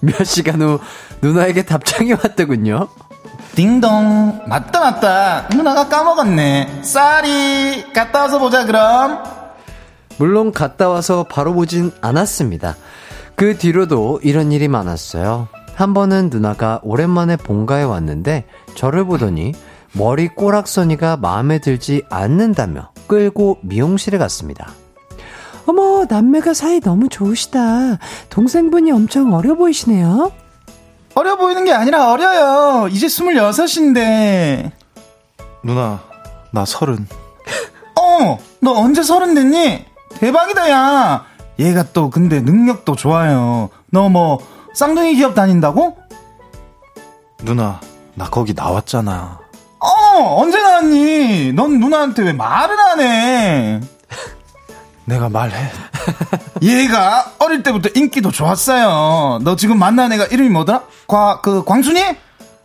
몇 시간 후 누나에게 답장이 왔더군요. 띵동. 맞다 맞다. 누나가 까먹었네. 쌀이 갔다 와서 보자 그럼. 물론 갔다 와서 바로 보진 않았습니다. 그 뒤로도 이런 일이 많았어요. 한 번은 누나가 오랜만에 본가에 왔는데 저를 보더니 머리 꼬락서니가 마음에 들지 않는다며 끌고 미용실에 갔습니다. 어머, 남매가 사이 너무 좋으시다. 동생분이 엄청 어려 보이시네요. 어려 보이는 게 아니라 어려요. 이제 스물여섯인데. 누나, 나 서른. 어, 너 언제 서른 됐니? 대박이다, 야. 얘가 또 근데 능력도 좋아요. 너 뭐 쌍둥이 기업 다닌다고? 누나, 나 거기 나왔잖아. 어, 언제 나왔니? 넌 누나한테 왜 말을 안 해? 내가 말해. 얘가 어릴 때부터 인기도 좋았어요. 너 지금 만난 애가 이름이 뭐더라? 과, 그, 광순이?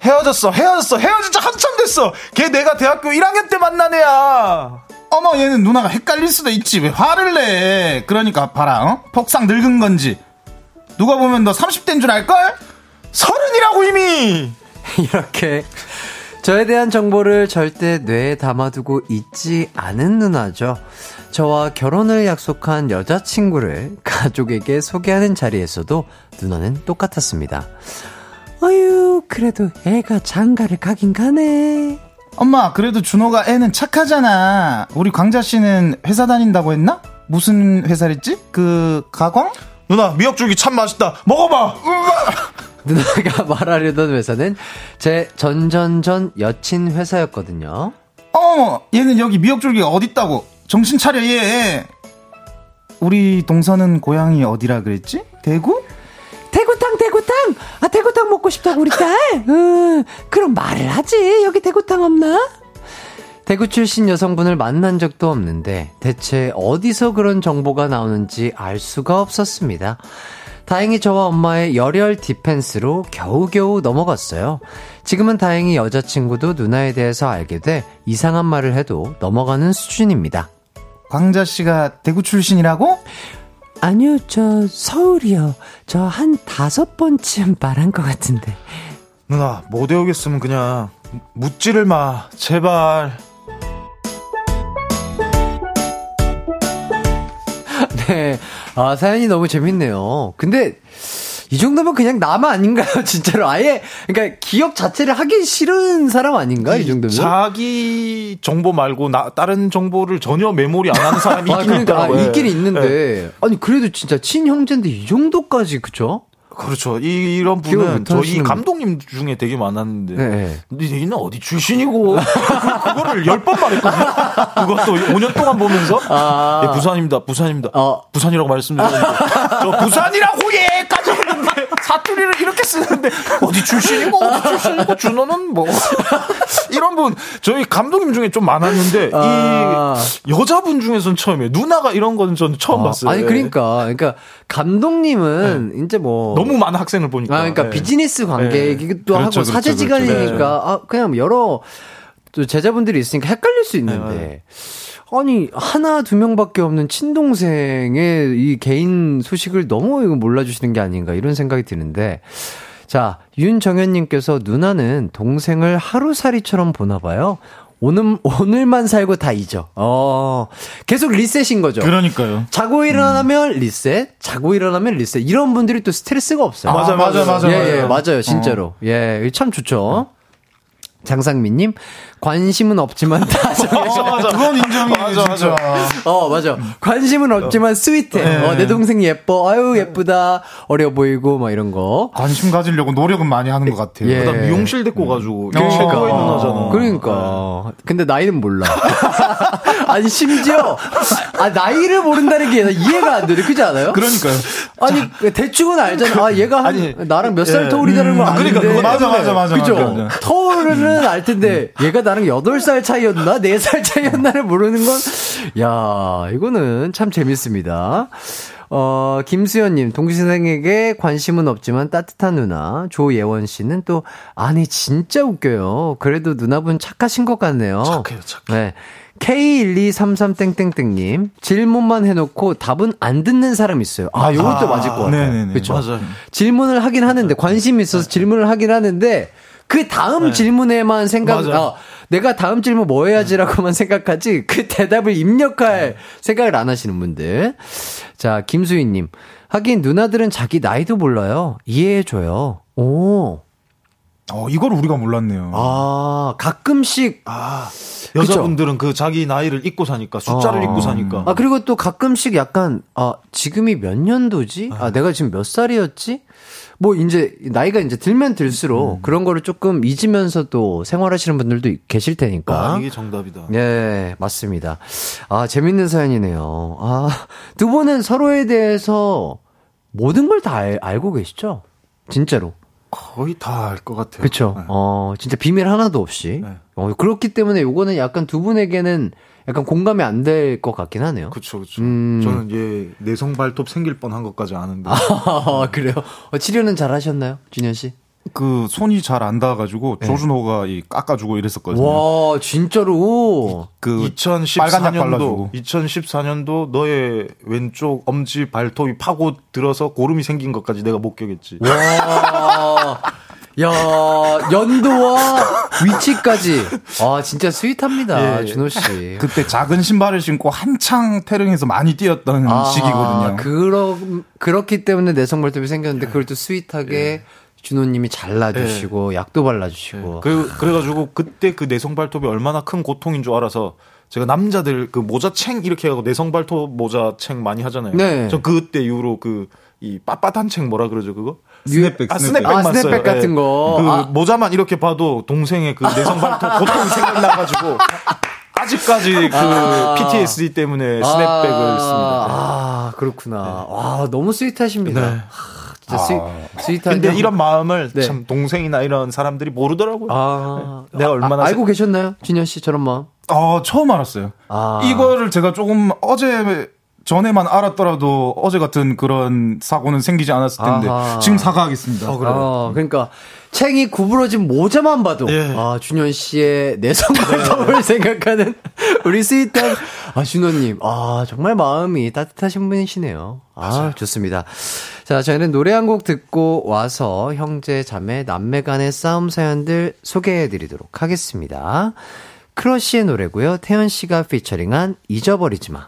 헤어졌어, 헤어졌어, 헤어진 지 한참 됐어. 걔 내가 대학교 1학년 때 만난 애야. 어머, 얘는 누나가 헷갈릴 수도 있지. 왜 화를 내? 그러니까 봐라, 어? 폭삭 늙은 건지. 누가 보면 너 30대인 줄 알걸? 서른이라고 이미! 이렇게 저에 대한 정보를 절대 뇌에 담아두고 있지 않은 누나죠. 저와 결혼을 약속한 여자친구를 가족에게 소개하는 자리에서도 누나는 똑같았습니다. 어유, 그래도 애가 장가를 가긴 가네. 엄마, 그래도 준호가 애는 착하잖아. 우리 광자 씨는 회사 다닌다고 했나? 무슨 회사랬지? 그, 가광? 누나 미역줄기 참 맛있다. 먹어봐. 누나가 말하려던 회사는 제 전전전 여친 회사였거든요. 어, 얘는 여기 미역줄기가 어딨다고. 정신 차려 얘. 우리 동서는 고향이 어디라 그랬지? 대구? 대구탕 대구탕 아 대구탕 먹고 싶다고 우리 딸 음, 그럼 말을 하지 여기 대구탕 없나 대구 출신 여성분을 만난 적도 없는데 대체 어디서 그런 정보가 나오는지 알 수가 없었습니다 다행히 저와 엄마의 열혈 디펜스로 겨우겨우 넘어갔어요. 지금은 다행히 여자친구도 누나에 대해서 알게 돼 이상한 말을 해도 넘어가는 수준입니다. 광자 씨가 대구 출신이라고? 아니요, 저 서울이요. 저 한 다섯 번쯤 말한 것 같은데. 누나, 못 외우겠으면 그냥 묻지를 마, 제발. 네. 아, 사연이 너무 재밌네요. 근데, 이 정도면 그냥 남 아닌가요, 진짜로? 아예, 그러니까 기억 자체를 하기 싫은 사람 아닌가, 이, 이 정도면? 자기 정보 말고, 나, 다른 정보를 전혀 메모리 안 하는 사람이 아, 있긴 그러니까, 있더라고요. 아, 있긴 있는데. 네. 아니, 그래도 진짜 친형제인데 이 정도까지, 그쵸? 그렇죠. 이, 이런 분은 저희 감독님 중에 되게 많았는데. 네. 니는 어디 출신이고. 그거를 열 번 말했거든요. 그것도 5년 동안 보면서. 아. 예, 부산입니다. 부산입니다. 어. 부산이라고 말씀드렸는데. 저 부산이라고 예 까지 했는데 사투리를 이렇게 쓰는데 어디 출신이고 어디 출신이고 준호는 뭐 이런 분 저희 감독님 중에 좀 많았는데 아. 이 여자분 중에서는 처음이에요. 누나가 이런 거는 저는 처음 아. 봤어요. 아니 그러니까 그러니까 감독님은 네. 이제 뭐 너무 많은 학생을 보니까. 아, 그러니까 네. 비즈니스 관계이기도 네. 하고 그렇죠, 그렇죠, 사제지간이니까 그렇죠. 아, 그냥 여러 또 제자분들이 있으니까 헷갈릴 수 있는데. 네. 아니 하나 두 명밖에 없는 친동생의 이 개인 소식을 너무 이거 몰라주시는 게 아닌가 이런 생각이 드는데 자 윤정현님께서 누나는 동생을 하루살이처럼 보나 봐요. 오늘, 오늘만 살고 다 잊어. 어, 계속 리셋인 거죠. 그러니까요. 자고 일어나면 음. 리셋, 자고 일어나면 리셋. 이런 분들이 또 스트레스가 없어요. 아, 맞아, 맞아, 맞아. 예, 예, 맞아요. 진짜로. 어. 예, 참 좋죠. 장상민님, 관심은 없지만 다 정해져. 맞아, 맞아. 그건 인정이 맞아, 맞아. 어, 맞아. 관심은 없지만 스윗해. 네. 어, 내 동생 예뻐. 아유, 예쁘다. 어려 보이고, 막 이런 거. 관심 가지려고 노력은 많이 하는 것 같아요. 예. 그다 미용실 데리고 가지고. 미용실 그러니까. 있는 하잖아. 그러니까. 근데 나이는 몰라. 아니, 심지어, 아, 나이를 모른다는 게 이해가 안 되네. 그지 않아요? 그러니까요. 아니, 자. 대충은 알잖아. 아, 얘가 한, 아니, 나랑 몇살 예. 터울이라는 걸 음, 아는데. 그러니까, 맞아, 맞아, 맞아. 그죠? 터울은 알 텐데, 얘가 나랑 8살 차이였나? 4살 차이였나를 모르는 건, 야 이거는 참 재밌습니다. 어, 김수현님, 동시생에게 관심은 없지만 따뜻한 누나. 조예원 씨는 또, 아니, 진짜 웃겨요. 그래도 누나분 착하신 것 같네요. 착해요, 착해. 네. K1233땡땡땡님, 질문만 해놓고 답은 안 듣는 사람 있어요. 아, 요것도 아, 맞을 것 같아요. 네네네. 그쵸? 맞아요. 질문을 하긴 하는데, 관심이 있어서 질문을 하긴 하는데, 그 다음 네. 질문에만 생각, 아, 내가 다음 질문 뭐 해야지라고만 생각하지 그 대답을 입력할 생각을 안 하시는 분들. 자, 김수희님. 하긴 누나들은 자기 나이도 몰라요. 이해해줘요. 오. 어, 이걸 우리가 몰랐네요. 아, 가끔씩. 아, 여자분들은 그쵸? 그 자기 나이를 잊고 사니까, 숫자를 아, 잊고 사니까. 아, 그리고 또 가끔씩 약간, 아, 지금이 몇 년도지? 아, 내가 지금 몇 살이었지? 뭐 이제 나이가 이제 들면 들수록 음. 그런 거를 조금 잊으면서도 생활하시는 분들도 계실 테니까. 아, 이게 정답이다. 네, 맞습니다. 아, 재밌는 사연이네요. 아, 두 분은 서로에 대해서 모든 걸 다 알고 계시죠? 진짜로. 거의 다 알 것 같아요. 그렇죠. 네. 어, 진짜 비밀 하나도 없이. 네. 어, 그렇기 때문에 요거는 약간 두 분에게는 약간 공감이 안 될 것 같긴 하네요. 그렇죠, 그렇죠. 음. 저는 얘 내성 발톱 생길 뻔한 것까지 아는데. 아, 그래요? 어, 치료는 잘 하셨나요, 준현 씨? 그 손이 잘 안 닿아가지고 네. 조준호가 이 깎아주고 이랬었거든요. 와 진짜로. 그 2014년도 2014년도 너의 왼쪽 엄지 발톱이 파고 들어서 고름이 생긴 것까지 내가 목격했지. 와. 야, 연도와 위치까지. 아, 진짜 스윗합니다. 예. 준호 씨. 그때 작은 신발을 신고 한창 태릉에서 많이 뛰었던 아, 시기거든요. 그러, 그렇기 때문에 내성 발톱이 생겼는데 그걸 또 스윗하게 예. 준호님이 잘라주시고, 예. 약도 발라주시고. 예. 그, 그래가지고 그때 그 내성 발톱이 얼마나 큰 고통인 줄 알아서 제가 남자들 그 모자 챙 이렇게 하고 내성 발톱 모자 챙 많이 하잖아요. 네. 저 그때 이후로 그이 빳빳한 챙 뭐라 그러죠 그거? 스냅백, 아, 스냅백, 아, 스냅백 같은 거. 그 아. 모자만 이렇게 봐도 동생의 그 내성 발톱 고통이 생각나가지고 아직까지 그 아. PTSD 때문에 snapback을 씁니다. 아, 아, 그렇구나. 와, 너무 sweet하십니다. 네. 아. 스윗, 스윗 한. 근데 이런 마음을 네. 참 동생이나 이런 사람들이 모르더라고요. 아, 네. 내가 얼마나. 아, 알고 계셨나요? 진현 씨 저런 마음? 어, 처음 알았어요. 아. 이거를 제가 조금 어제 전에만 알았더라도 어제 같은 그런 사고는 생기지 않았을 텐데 아하. 지금 사과하겠습니다. 어, 아, 그러니까 챙이 구부러진 모자만 봐도 예. 아 준현 씨의 내성과성을 네. 생각하는 우리 sweet한 아 준호님 아 정말 마음이 따뜻하신 분이시네요. 아 맞아요. 좋습니다. 자 저희는 노래 한 곡 듣고 와서 형제 자매 남매 간의 싸움 사연들 소개해드리도록 하겠습니다. 크러쉬의 노래고요. 태연 씨가 featuring한 잊어버리지 마.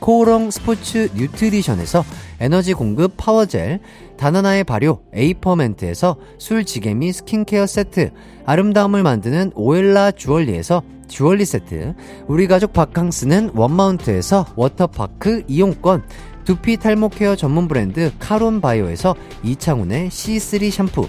코오롱 스포츠 뉴트리션에서 에너지 공급 power gel, 다나나의 발효 에이퍼멘트에서 술지개미 스킨케어 세트, 아름다움을 만드는 오엘라 주얼리에서 주얼리 세트, 우리 가족 바캉스는 원마운트에서 워터파크 이용권, 두피 탈모 care 전문 브랜드 카론 바이오에서 이창훈의 C3 샴푸,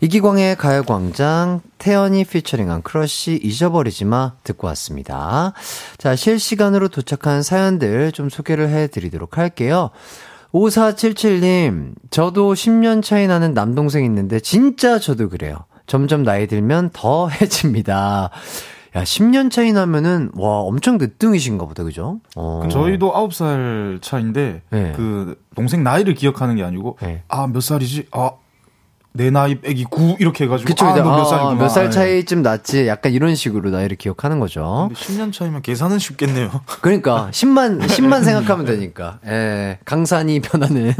이기광의 가요광장, 태연이 featuring한 크러쉬 잊어버리지 마 듣고 왔습니다. 자, 실시간으로 도착한 사연들 좀 소개를 해드리도록 할게요. 5477님, 저도 10년 차이 나는 남동생 있는데, 진짜 저도 그래요. 점점 나이 들면 더 해집니다. 야, 10년 차이 나면은, 와, 엄청 늦둥이신가 보다, 그죠? 어. 저희도 9살 차인데, 네. 그, 동생 나이를 기억하는 게 아니고, 네. 아, 몇 살이지? 아, 내 나이 빼기 9 이렇게 해가지고 그쵸, 아, 너몇 살이구나. 몇살 차이쯤 났지 약간 이런 식으로 나이를 기억하는 거죠. 10년 차이면 계산은 쉽겠네요. 그러니까 10만 10만 생각하면 되니까. 예. 강산이 변하는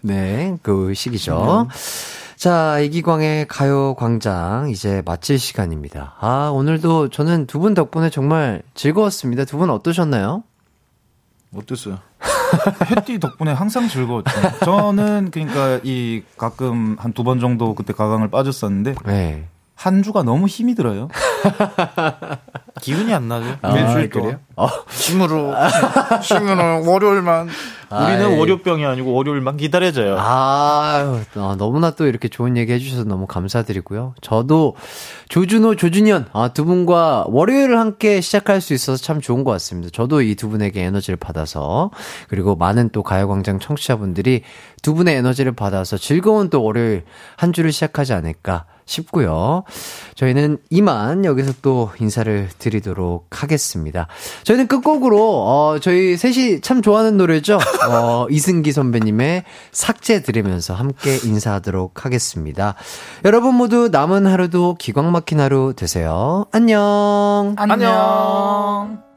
네, 그 시기죠. 자, 이기광의 가요 광장 이제 마칠 시간입니다. 아, 오늘도 저는 두 분 덕분에 정말 즐거웠습니다. 두 분 어떠셨나요? 어땠어요? 햇띠 덕분에 항상 즐거웠죠. 저는 그러니까 이 가끔 한 두 번 정도 그때 가강을 빠졌었는데 네. 한 주가 너무 힘이 들어요. 기운이 안 나죠. 아, 매주일 그래요? 어. 심으로 쉬면은 월요일만 우리는 아이. 월요병이 아니고 월요일만 기다려져요. 아, 아, 너무나 또 이렇게 좋은 얘기 해주셔서 너무 감사드리고요. 저도 조준호, 조준현 아, 두 분과 월요일을 함께 시작할 수 있어서 참 좋은 것 같습니다. 저도 이 두 분에게 에너지를 받아서 그리고 많은 또 가요광장 청취자분들이 두 분의 에너지를 받아서 즐거운 또 월요일 한 주를 시작하지 않을까 싶고요. 저희는 이만 여기서 또 인사를 드리도록 하겠습니다. 저희는 끝곡으로 어 저희 셋이 참 좋아하는 노래죠. 어 이승기 선배님의 삭제 들으면서 함께 인사하도록 하겠습니다. 여러분 모두 남은 하루도 기광 막힌 하루 되세요. 안녕. 안녕.